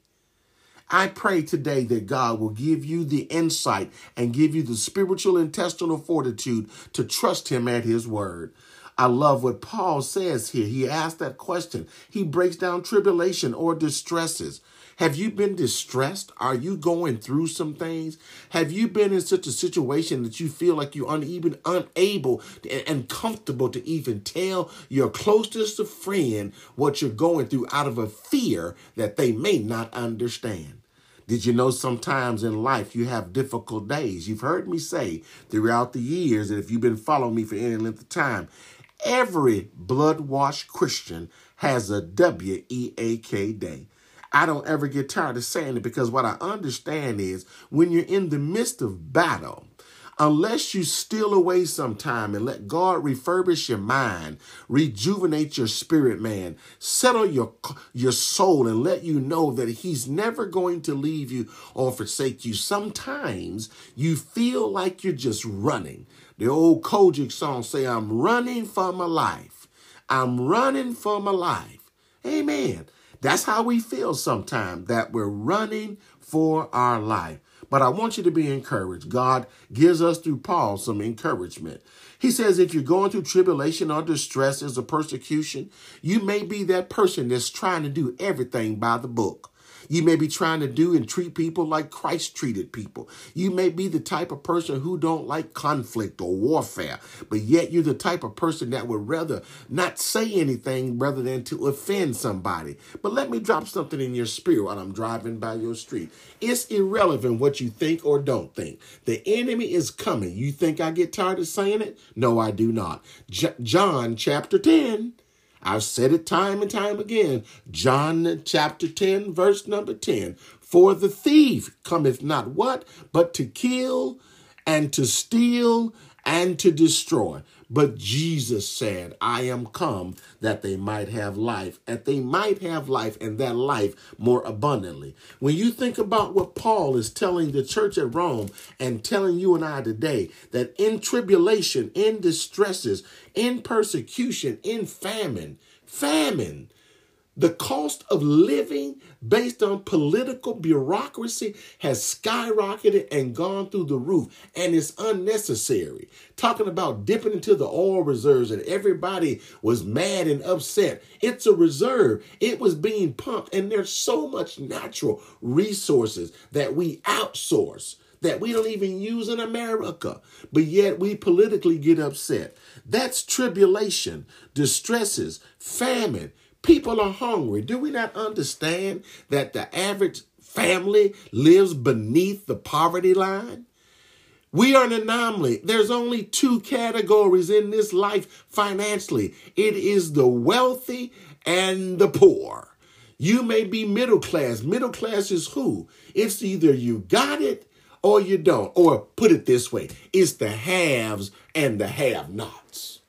I pray today that God will give you the insight and give you the spiritual intestinal fortitude to trust him at his word. I love what Paul says here. He asks that question. He breaks down tribulation or distresses. Have you been distressed? Are you going through some things? Have you been in such a situation that you feel like you're uneven, unable and comfortable to even tell your closest friend what you're going through out of a fear that they may not understand? Did you know sometimes in life you have difficult days? You've heard me say throughout the years, and if you've been following me for any length of time, every blood washed Christian has a W E A K day. I don't ever get tired of saying it because what I understand is when you're in the midst of battle, unless you steal away some time and let God refurbish your mind, rejuvenate your spirit, man, settle your your soul and let you know that he's never going to leave you or forsake you. Sometimes you feel like you're just running. The old COGIC song say, I'm running for my life. I'm running for my life. Amen. That's how we feel sometimes, that we're running for our life. But I want you to be encouraged. God gives us through Paul some encouragement. He says, if you're going through tribulation or distress as a persecution, you may be that person that's trying to do everything by the book. You may be trying to do and treat people like Christ treated people. You may be the type of person who don't like conflict or warfare, but yet you're the type of person that would rather not say anything rather than to offend somebody. But let me drop something in your spirit while I'm driving by your street. It's irrelevant what you think or don't think. The enemy is coming. You think I get tired of saying it? No, I do not. J- John chapter 10 I've said it time and time again. John chapter 10, verse number 10. For the thief cometh not what? But to kill and to steal and to destroy. But Jesus said, I am come that they might have life, that they might have life and that life more abundantly. When you think about what Paul is telling the church at Rome and telling you and I today, that in tribulation, in distresses, in persecution, in famine, famine, the cost of living based on political bureaucracy has skyrocketed and gone through the roof, and it's unnecessary. Talking about dipping into the oil reserves, and everybody was mad and upset. It's a reserve, it was being pumped, and there's so much natural resources that we outsource that we don't even use in America, but yet we politically get upset. That's tribulation, distresses, famine. People are hungry. Do we not understand that the average family lives beneath the poverty line? We are an anomaly. There's only two categories in this life financially it is the wealthy and the poor. You may be middle class. Middle class is who? It's either you got it or you don't. Or put it this way it's the haves and the have nots.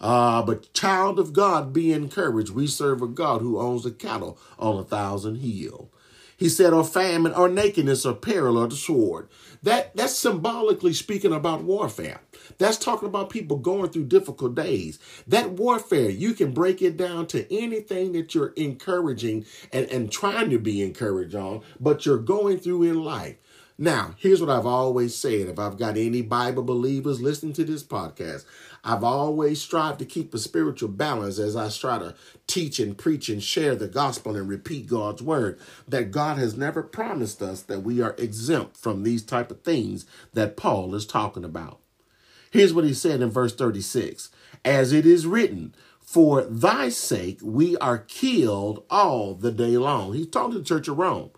Uh, but child of God, be encouraged. We serve a God who owns the cattle on a thousand hill. He said, or famine, or nakedness, or peril, or the sword. That that's symbolically speaking about warfare. That's talking about people going through difficult days. That warfare, you can break it down to anything that you're encouraging and, and trying to be encouraged on, but you're going through in life. Now, here's what I've always said. If I've got any Bible believers listening to this podcast, I've always strived to keep a spiritual balance as I try to teach and preach and share the gospel and repeat God's word. That God has never promised us that we are exempt from these type of things that Paul is talking about. Here's what he said in verse 36 As it is written, for thy sake we are killed all the day long. He's talking to the church of Rome.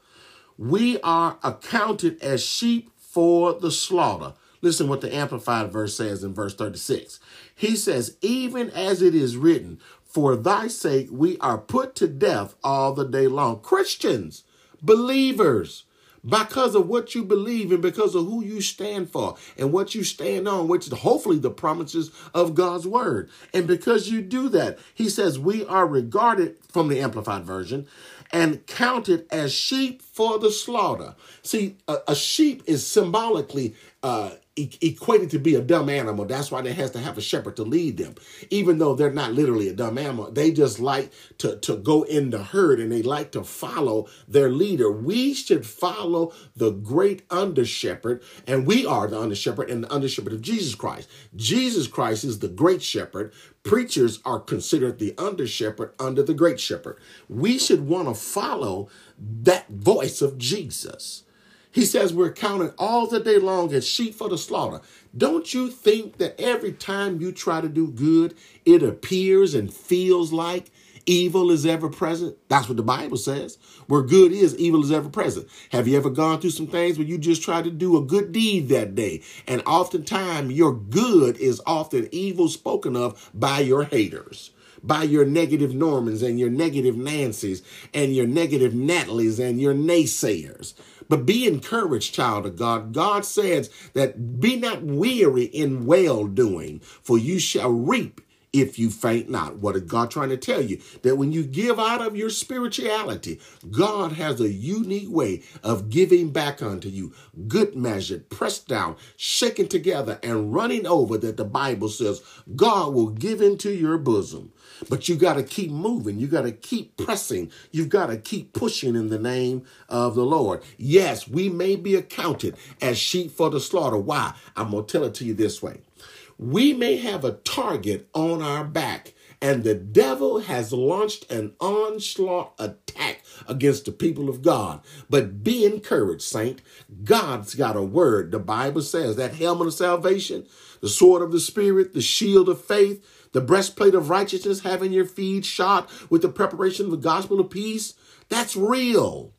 We are accounted as sheep for the slaughter. Listen what the Amplified verse says in verse 36. He says, Even as it is written, for thy sake we are put to death all the day long. Christians, believers, because of what you believe and because of who you stand for and what you stand on, which is hopefully the promises of God's word. And because you do that, he says we are regarded from the Amplified Version and counted as sheep for the slaughter. See, a, a sheep is symbolically uh, equated to be a dumb animal. That's why they has to have a shepherd to lead them. Even though they're not literally a dumb animal, they just like to, to go in the herd and they like to follow their leader. We should follow the great under shepherd, and we are the under shepherd and the under shepherd of Jesus Christ. Jesus Christ is the great shepherd. Preachers are considered the under shepherd under the great shepherd. We should want to follow that voice of Jesus. He says we're counted all the day long as sheep for the slaughter. Don't you think that every time you try to do good, it appears and feels like evil is ever present? That's what the Bible says. Where good is, evil is ever present. Have you ever gone through some things where you just tried to do a good deed that day? And oftentimes your good is often evil spoken of by your haters by your negative Normans and your negative Nancys and your negative Natalies and your naysayers. But be encouraged, child of God. God says that be not weary in well doing, for you shall reap if you faint not. What is God trying to tell you? That when you give out of your spirituality, God has a unique way of giving back unto you. Good measured, pressed down, shaken together, and running over, that the Bible says God will give into your bosom. But you got to keep moving. You got to keep pressing. You've got to keep pushing in the name of the Lord. Yes, we may be accounted as sheep for the slaughter. Why? I'm going to tell it to you this way. We may have a target on our back and the devil has launched an onslaught attack against the people of God. But be encouraged, saint. God's got a word. The Bible says that helmet of salvation, the sword of the Spirit, the shield of faith, the breastplate of righteousness, having your feet shot with the preparation of the gospel of peace. That's real.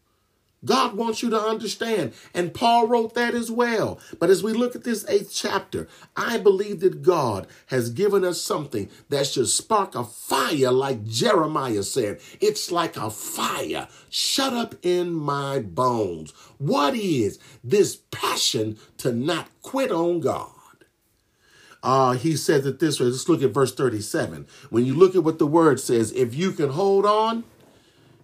God wants you to understand. And Paul wrote that as well. But as we look at this eighth chapter, I believe that God has given us something that should spark a fire, like Jeremiah said. It's like a fire shut up in my bones. What is this passion to not quit on God? Uh, he says it this way. Let's look at verse 37. When you look at what the word says, if you can hold on,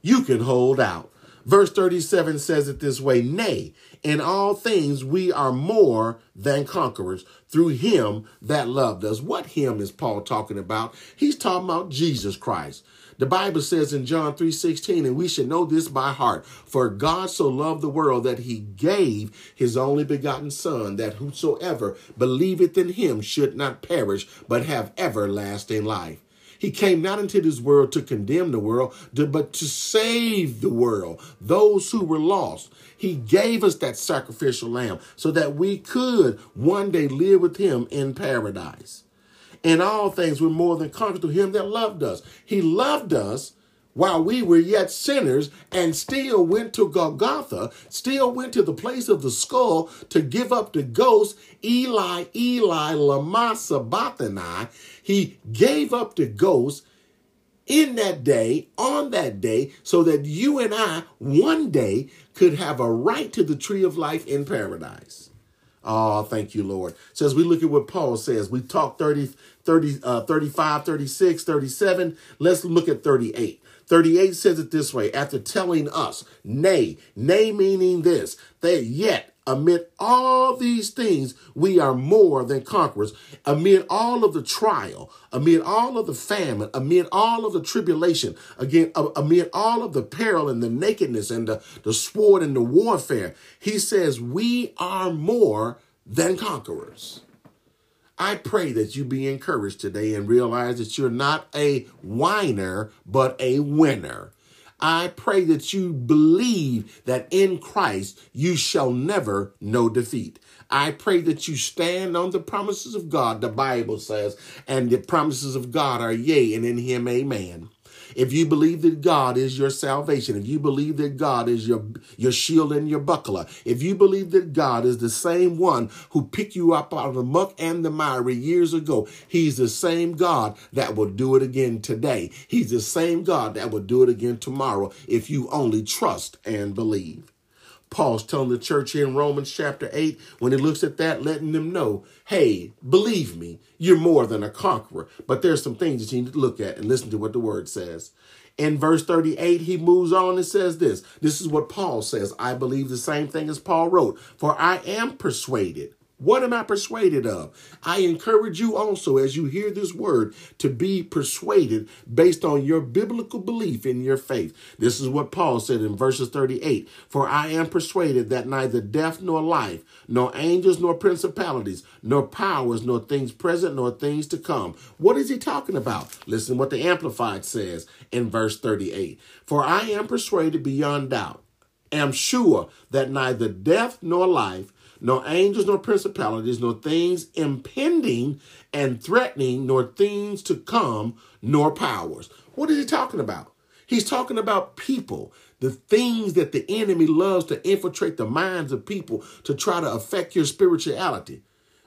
you can hold out. Verse 37 says it this way Nay, in all things we are more than conquerors through him that loved us. What him is Paul talking about? He's talking about Jesus Christ. The Bible says in John 3:16, and we should know this by heart, for God so loved the world that he gave his only begotten son, that whosoever believeth in him should not perish, but have everlasting life. He came not into this world to condemn the world, but to save the world, those who were lost. He gave us that sacrificial lamb so that we could one day live with him in paradise. In all things, we're more than conquerors through him that loved us. He loved us while we were yet sinners and still went to Golgotha, still went to the place of the skull to give up the ghost, Eli, Eli, lama sabachthani. He gave up the ghost in that day, on that day, so that you and I one day could have a right to the tree of life in paradise. Oh, thank you, Lord. So as we look at what Paul says, we talk 30, 30, uh, 35, 36, 37. Let's look at 38. 38 says it this way after telling us, nay, nay meaning this, that yet amid all these things, we are more than conquerors. Amid all of the trial, amid all of the famine, amid all of the tribulation, again, amid all of the peril and the nakedness and the, the sword and the warfare, he says, we are more than conquerors. I pray that you be encouraged today and realize that you're not a whiner, but a winner. I pray that you believe that in Christ you shall never know defeat. I pray that you stand on the promises of God, the Bible says, and the promises of God are yea, and in him amen. If you believe that God is your salvation, if you believe that God is your, your shield and your buckler, if you believe that God is the same one who picked you up out of the muck and the miry years ago, He's the same God that will do it again today. He's the same God that will do it again tomorrow if you only trust and believe. Paul's telling the church here in Romans chapter 8, when he looks at that, letting them know, hey, believe me, you're more than a conqueror. But there's some things that you need to look at and listen to what the word says. In verse 38, he moves on and says this. This is what Paul says. I believe the same thing as Paul wrote. For I am persuaded what am I persuaded of? I encourage you also, as you hear this word, to be persuaded based on your biblical belief in your faith. This is what Paul said in verses 38 For I am persuaded that neither death nor life, nor angels nor principalities, nor powers, nor things present, nor things to come. What is he talking about? Listen what the Amplified says in verse 38 For I am persuaded beyond doubt, am sure that neither death nor life, nor angels, nor principalities, nor things impending and threatening, nor things to come, nor powers. What is he talking about? He's talking about people, the things that the enemy loves to infiltrate the minds of people to try to affect your spirituality.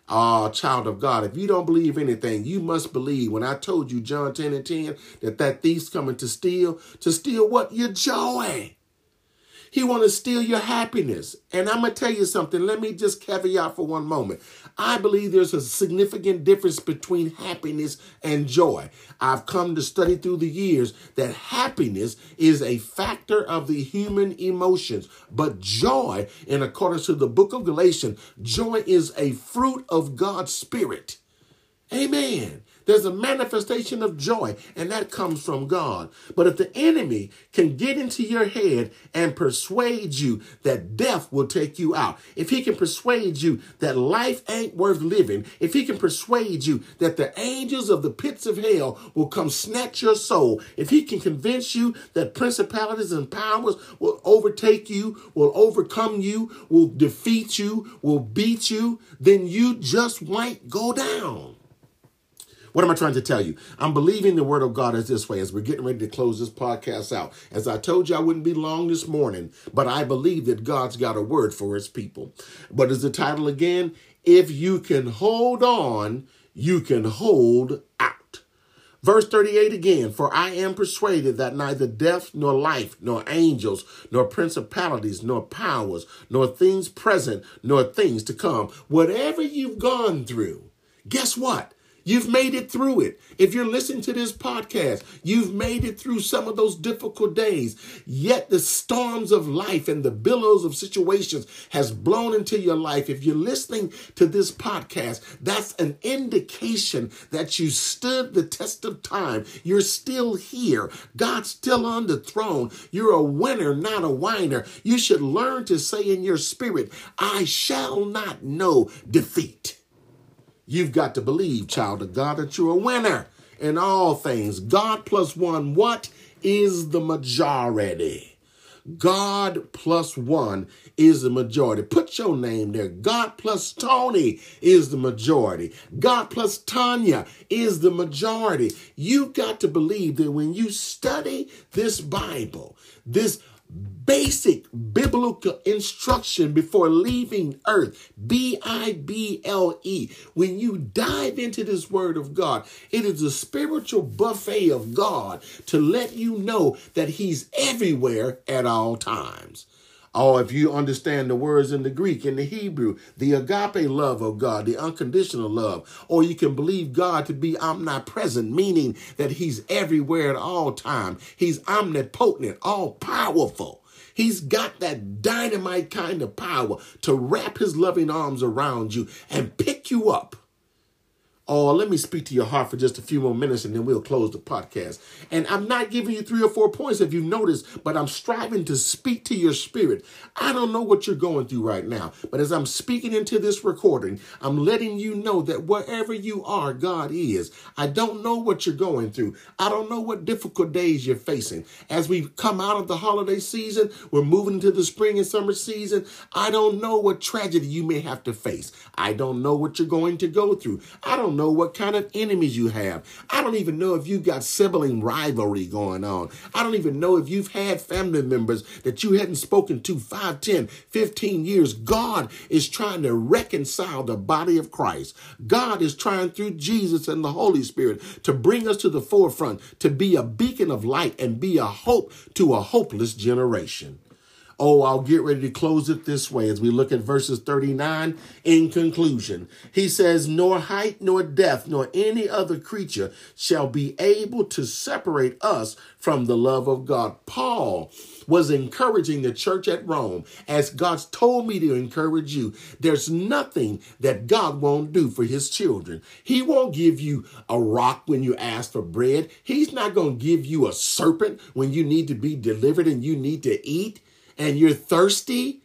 Ah, oh, child of God, if you don't believe anything, you must believe when I told you, John 10 and 10, that that thief's coming to steal, to steal what? Your joy. He want to steal your happiness. And I'm going to tell you something. Let me just caveat for one moment. I believe there's a significant difference between happiness and joy. I've come to study through the years that happiness is a factor of the human emotions, but joy, in accordance to the book of Galatians, joy is a fruit of God's spirit. Amen. There's a manifestation of joy, and that comes from God. But if the enemy can get into your head and persuade you that death will take you out, if he can persuade you that life ain't worth living, if he can persuade you that the angels of the pits of hell will come snatch your soul, if he can convince you that principalities and powers will overtake you, will overcome you, will defeat you, will beat you, then you just might go down. What am I trying to tell you? I'm believing the word of God is this way as we're getting ready to close this podcast out. As I told you, I wouldn't be long this morning, but I believe that God's got a word for his people. What is the title again? If you can hold on, you can hold out. Verse 38 again, for I am persuaded that neither death nor life, nor angels, nor principalities, nor powers, nor things present, nor things to come, whatever you've gone through, guess what? You've made it through it. If you're listening to this podcast, you've made it through some of those difficult days. Yet the storms of life and the billows of situations has blown into your life. If you're listening to this podcast, that's an indication that you stood the test of time. You're still here. God's still on the throne. You're a winner, not a whiner. You should learn to say in your spirit, I shall not know defeat. You've got to believe, child of God, that you're a winner in all things. God plus one, what is the majority? God plus one is the majority. Put your name there. God plus Tony is the majority. God plus Tanya is the majority. You've got to believe that when you study this Bible, this basic biblical instruction before leaving earth. B I B L E. When you dive into this word of God, it is a spiritual buffet of God to let you know that He's everywhere at all times. Or oh, if you understand the words in the Greek, in the Hebrew, the agape love of God, the unconditional love, or you can believe God to be omnipresent, meaning that He's everywhere at all time. He's omnipotent, all powerful. He's got that dynamite kind of power to wrap his loving arms around you and pick you up Oh, let me speak to your heart for just a few more minutes and then we'll close the podcast. And I'm not giving you three or four points if you've noticed, but I'm striving to speak to your spirit. I don't know what you're going through right now, but as I'm speaking into this recording, I'm letting you know that wherever you are, God is. I don't know what you're going through. I don't know what difficult days you're facing. As we come out of the holiday season, we're moving into the spring and summer season. I don't know what tragedy you may have to face. I don't know what you're going to go through. I don't know what kind of enemies you have. I don't even know if you've got sibling rivalry going on. I don't even know if you've had family members that you hadn't spoken to 5, 10, 15 years. God is trying to reconcile the body of Christ. God is trying through Jesus and the Holy Spirit to bring us to the forefront, to be a beacon of light and be a hope to a hopeless generation. Oh, I'll get ready to close it this way as we look at verses 39 in conclusion. He says, Nor height, nor depth, nor any other creature shall be able to separate us from the love of God. Paul was encouraging the church at Rome, as God's told me to encourage you. There's nothing that God won't do for his children. He won't give you a rock when you ask for bread. He's not going to give you a serpent when you need to be delivered and you need to eat and you're thirsty.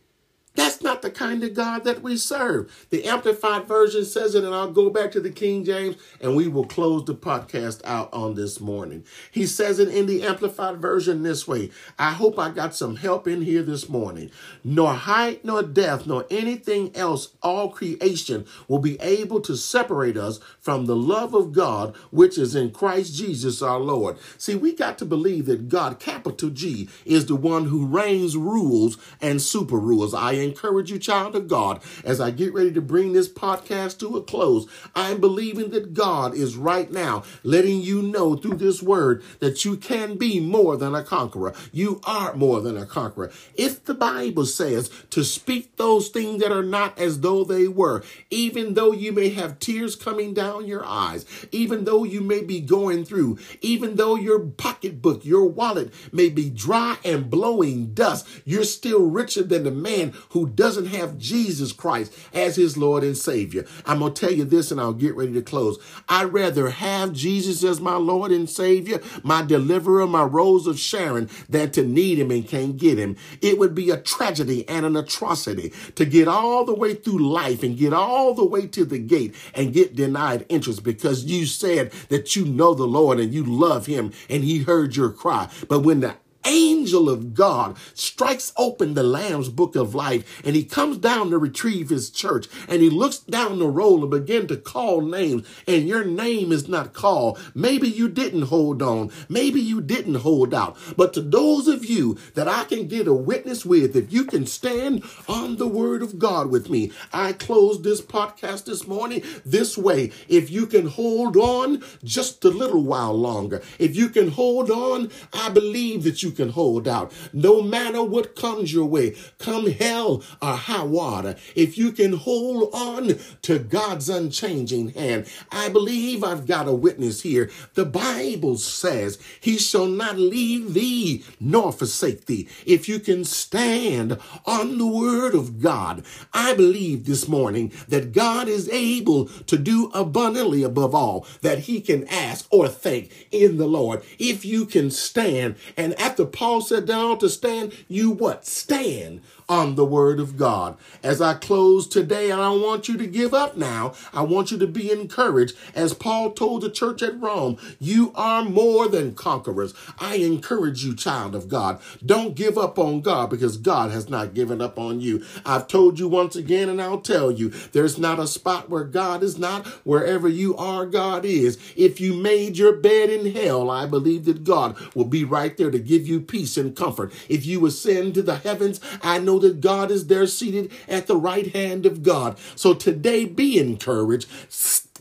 That's not the kind of God that we serve. The Amplified Version says it, and I'll go back to the King James and we will close the podcast out on this morning. He says it in the Amplified Version this way I hope I got some help in here this morning. Nor height, nor depth, nor anything else, all creation will be able to separate us from the love of God, which is in Christ Jesus our Lord. See, we got to believe that God, capital G, is the one who reigns, rules, and super rules. I encourage you, child of God, as I get ready to bring this podcast to a close. I'm believing that God is right now letting you know through this word that you can be more than a conqueror. You are more than a conqueror. If the Bible says to speak those things that are not as though they were, even though you may have tears coming down your eyes, even though you may be going through, even though your pocketbook, your wallet may be dry and blowing dust, you're still richer than the man who who doesn't have Jesus Christ as his Lord and Savior. I'm going to tell you this and I'll get ready to close. I'd rather have Jesus as my Lord and Savior, my deliverer, my rose of Sharon, than to need him and can't get him. It would be a tragedy and an atrocity to get all the way through life and get all the way to the gate and get denied entrance because you said that you know the Lord and you love him and he heard your cry. But when the angel of God strikes open the Lamb's book of life and he comes down to retrieve his church and he looks down the roll and begin to call names and your name is not called. Maybe you didn't hold on. Maybe you didn't hold out. But to those of you that I can get a witness with, if you can stand on the word of God with me, I close this podcast this morning this way. If you can hold on just a little while longer, if you can hold on, I believe that you can hold out. No matter what comes your way, come hell or high water, if you can hold on to God's unchanging hand, I believe I've got a witness here. The Bible says, He shall not leave thee nor forsake thee. If you can stand on the word of God, I believe this morning that God is able to do abundantly above all that He can ask or think in the Lord. If you can stand and after Paul said down to stand, you what? Stand on the word of God. As I close today, I want you to give up now, I want you to be encouraged. As Paul told the church at Rome, you are more than conquerors. I encourage you, child of God. Don't give up on God because God has not given up on you. I've told you once again, and I'll tell you, there's not a spot where God is not. Wherever you are, God is. If you made your bed in hell, I believe that God will be right there to give you peace and comfort. If you ascend to the heavens, I know that God is there seated at the right hand of God. So today, be encouraged.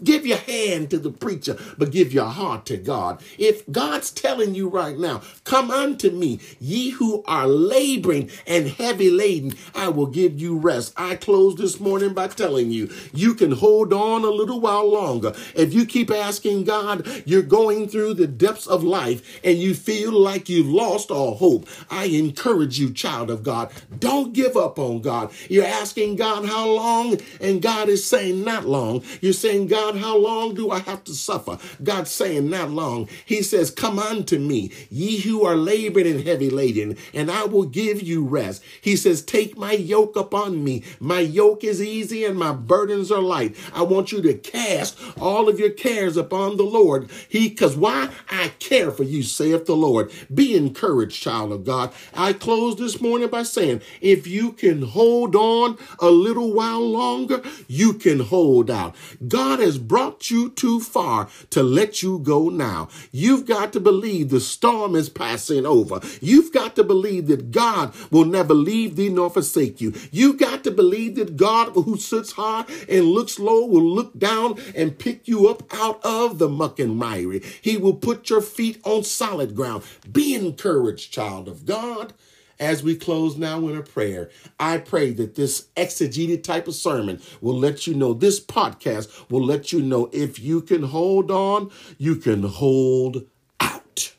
Give your hand to the preacher, but give your heart to God. If God's telling you right now, come unto me, ye who are laboring and heavy laden, I will give you rest. I close this morning by telling you, you can hold on a little while longer. If you keep asking God, you're going through the depths of life and you feel like you've lost all hope. I encourage you, child of God, don't give up on God. You're asking God how long, and God is saying not long. You're saying, God, God, how long do I have to suffer? God's saying, not long. He says, Come unto me, ye who are labored and heavy laden, and I will give you rest. He says, Take my yoke upon me. My yoke is easy and my burdens are light. I want you to cast all of your cares upon the Lord. He, because why? I care for you, saith the Lord. Be encouraged, child of God. I close this morning by saying, if you can hold on a little while longer, you can hold out. God has has brought you too far to let you go now. You've got to believe the storm is passing over. You've got to believe that God will never leave thee nor forsake you. You've got to believe that God who sits high and looks low will look down and pick you up out of the muck and miry. He will put your feet on solid ground. Be encouraged, child of God. As we close now in a prayer, I pray that this exegeted type of sermon will let you know, this podcast will let you know if you can hold on, you can hold out.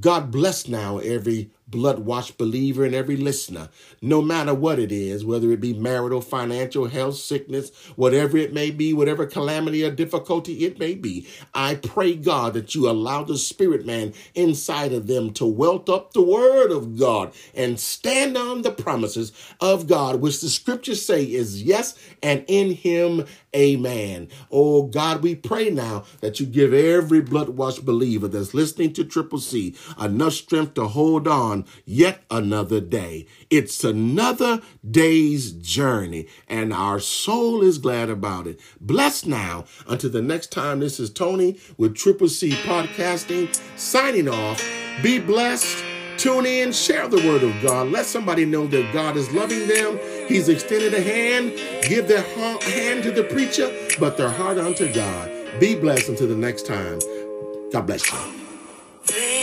God bless now every blood washed believer and every listener, no matter what it is, whether it be marital, financial, health, sickness, whatever it may be, whatever calamity or difficulty it may be. I pray, God, that you allow the spirit man inside of them to welt up the word of God and stand on the promises of God, which the scriptures say is yes, and in him Amen. Oh God, we pray now that you give every blood washed believer that's listening to Triple C enough strength to hold on yet another day. It's another day's journey, and our soul is glad about it. Blessed now. Until the next time, this is Tony with Triple C Podcasting signing off. Be blessed. Tune in, share the word of God. Let somebody know that God is loving them. He's extended a hand. Give their hand to the preacher, but their heart unto God. Be blessed until the next time. God bless you.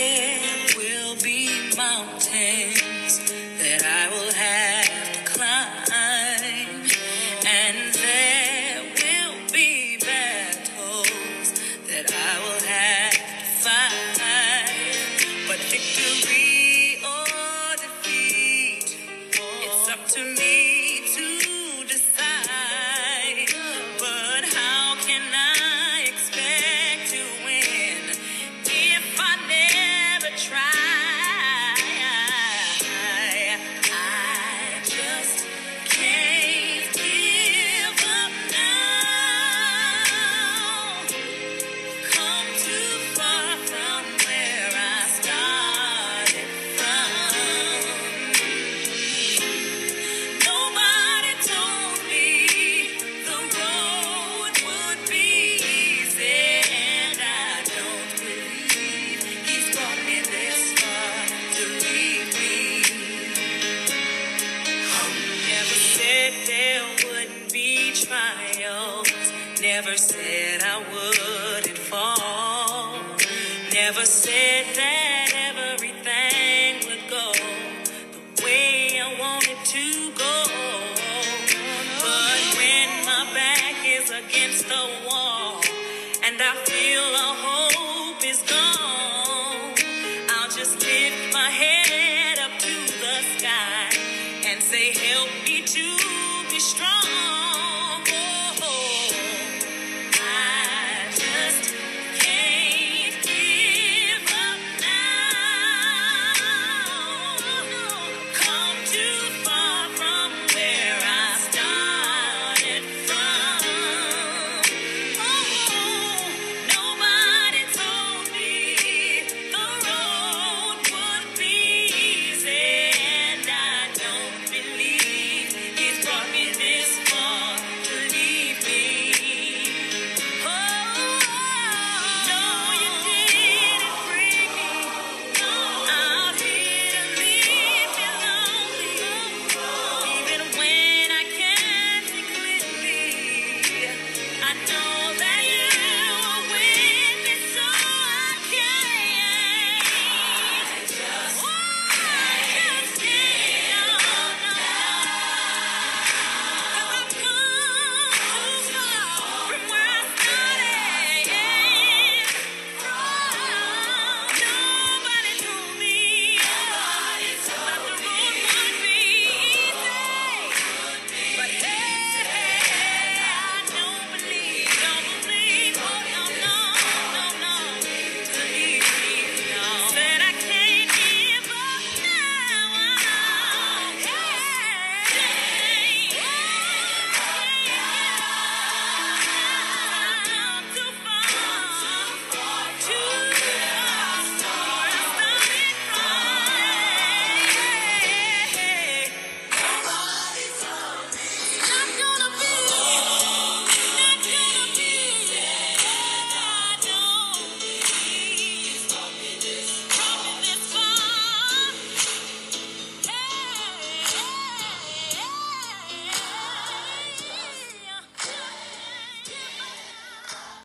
And say, Help me to be strong.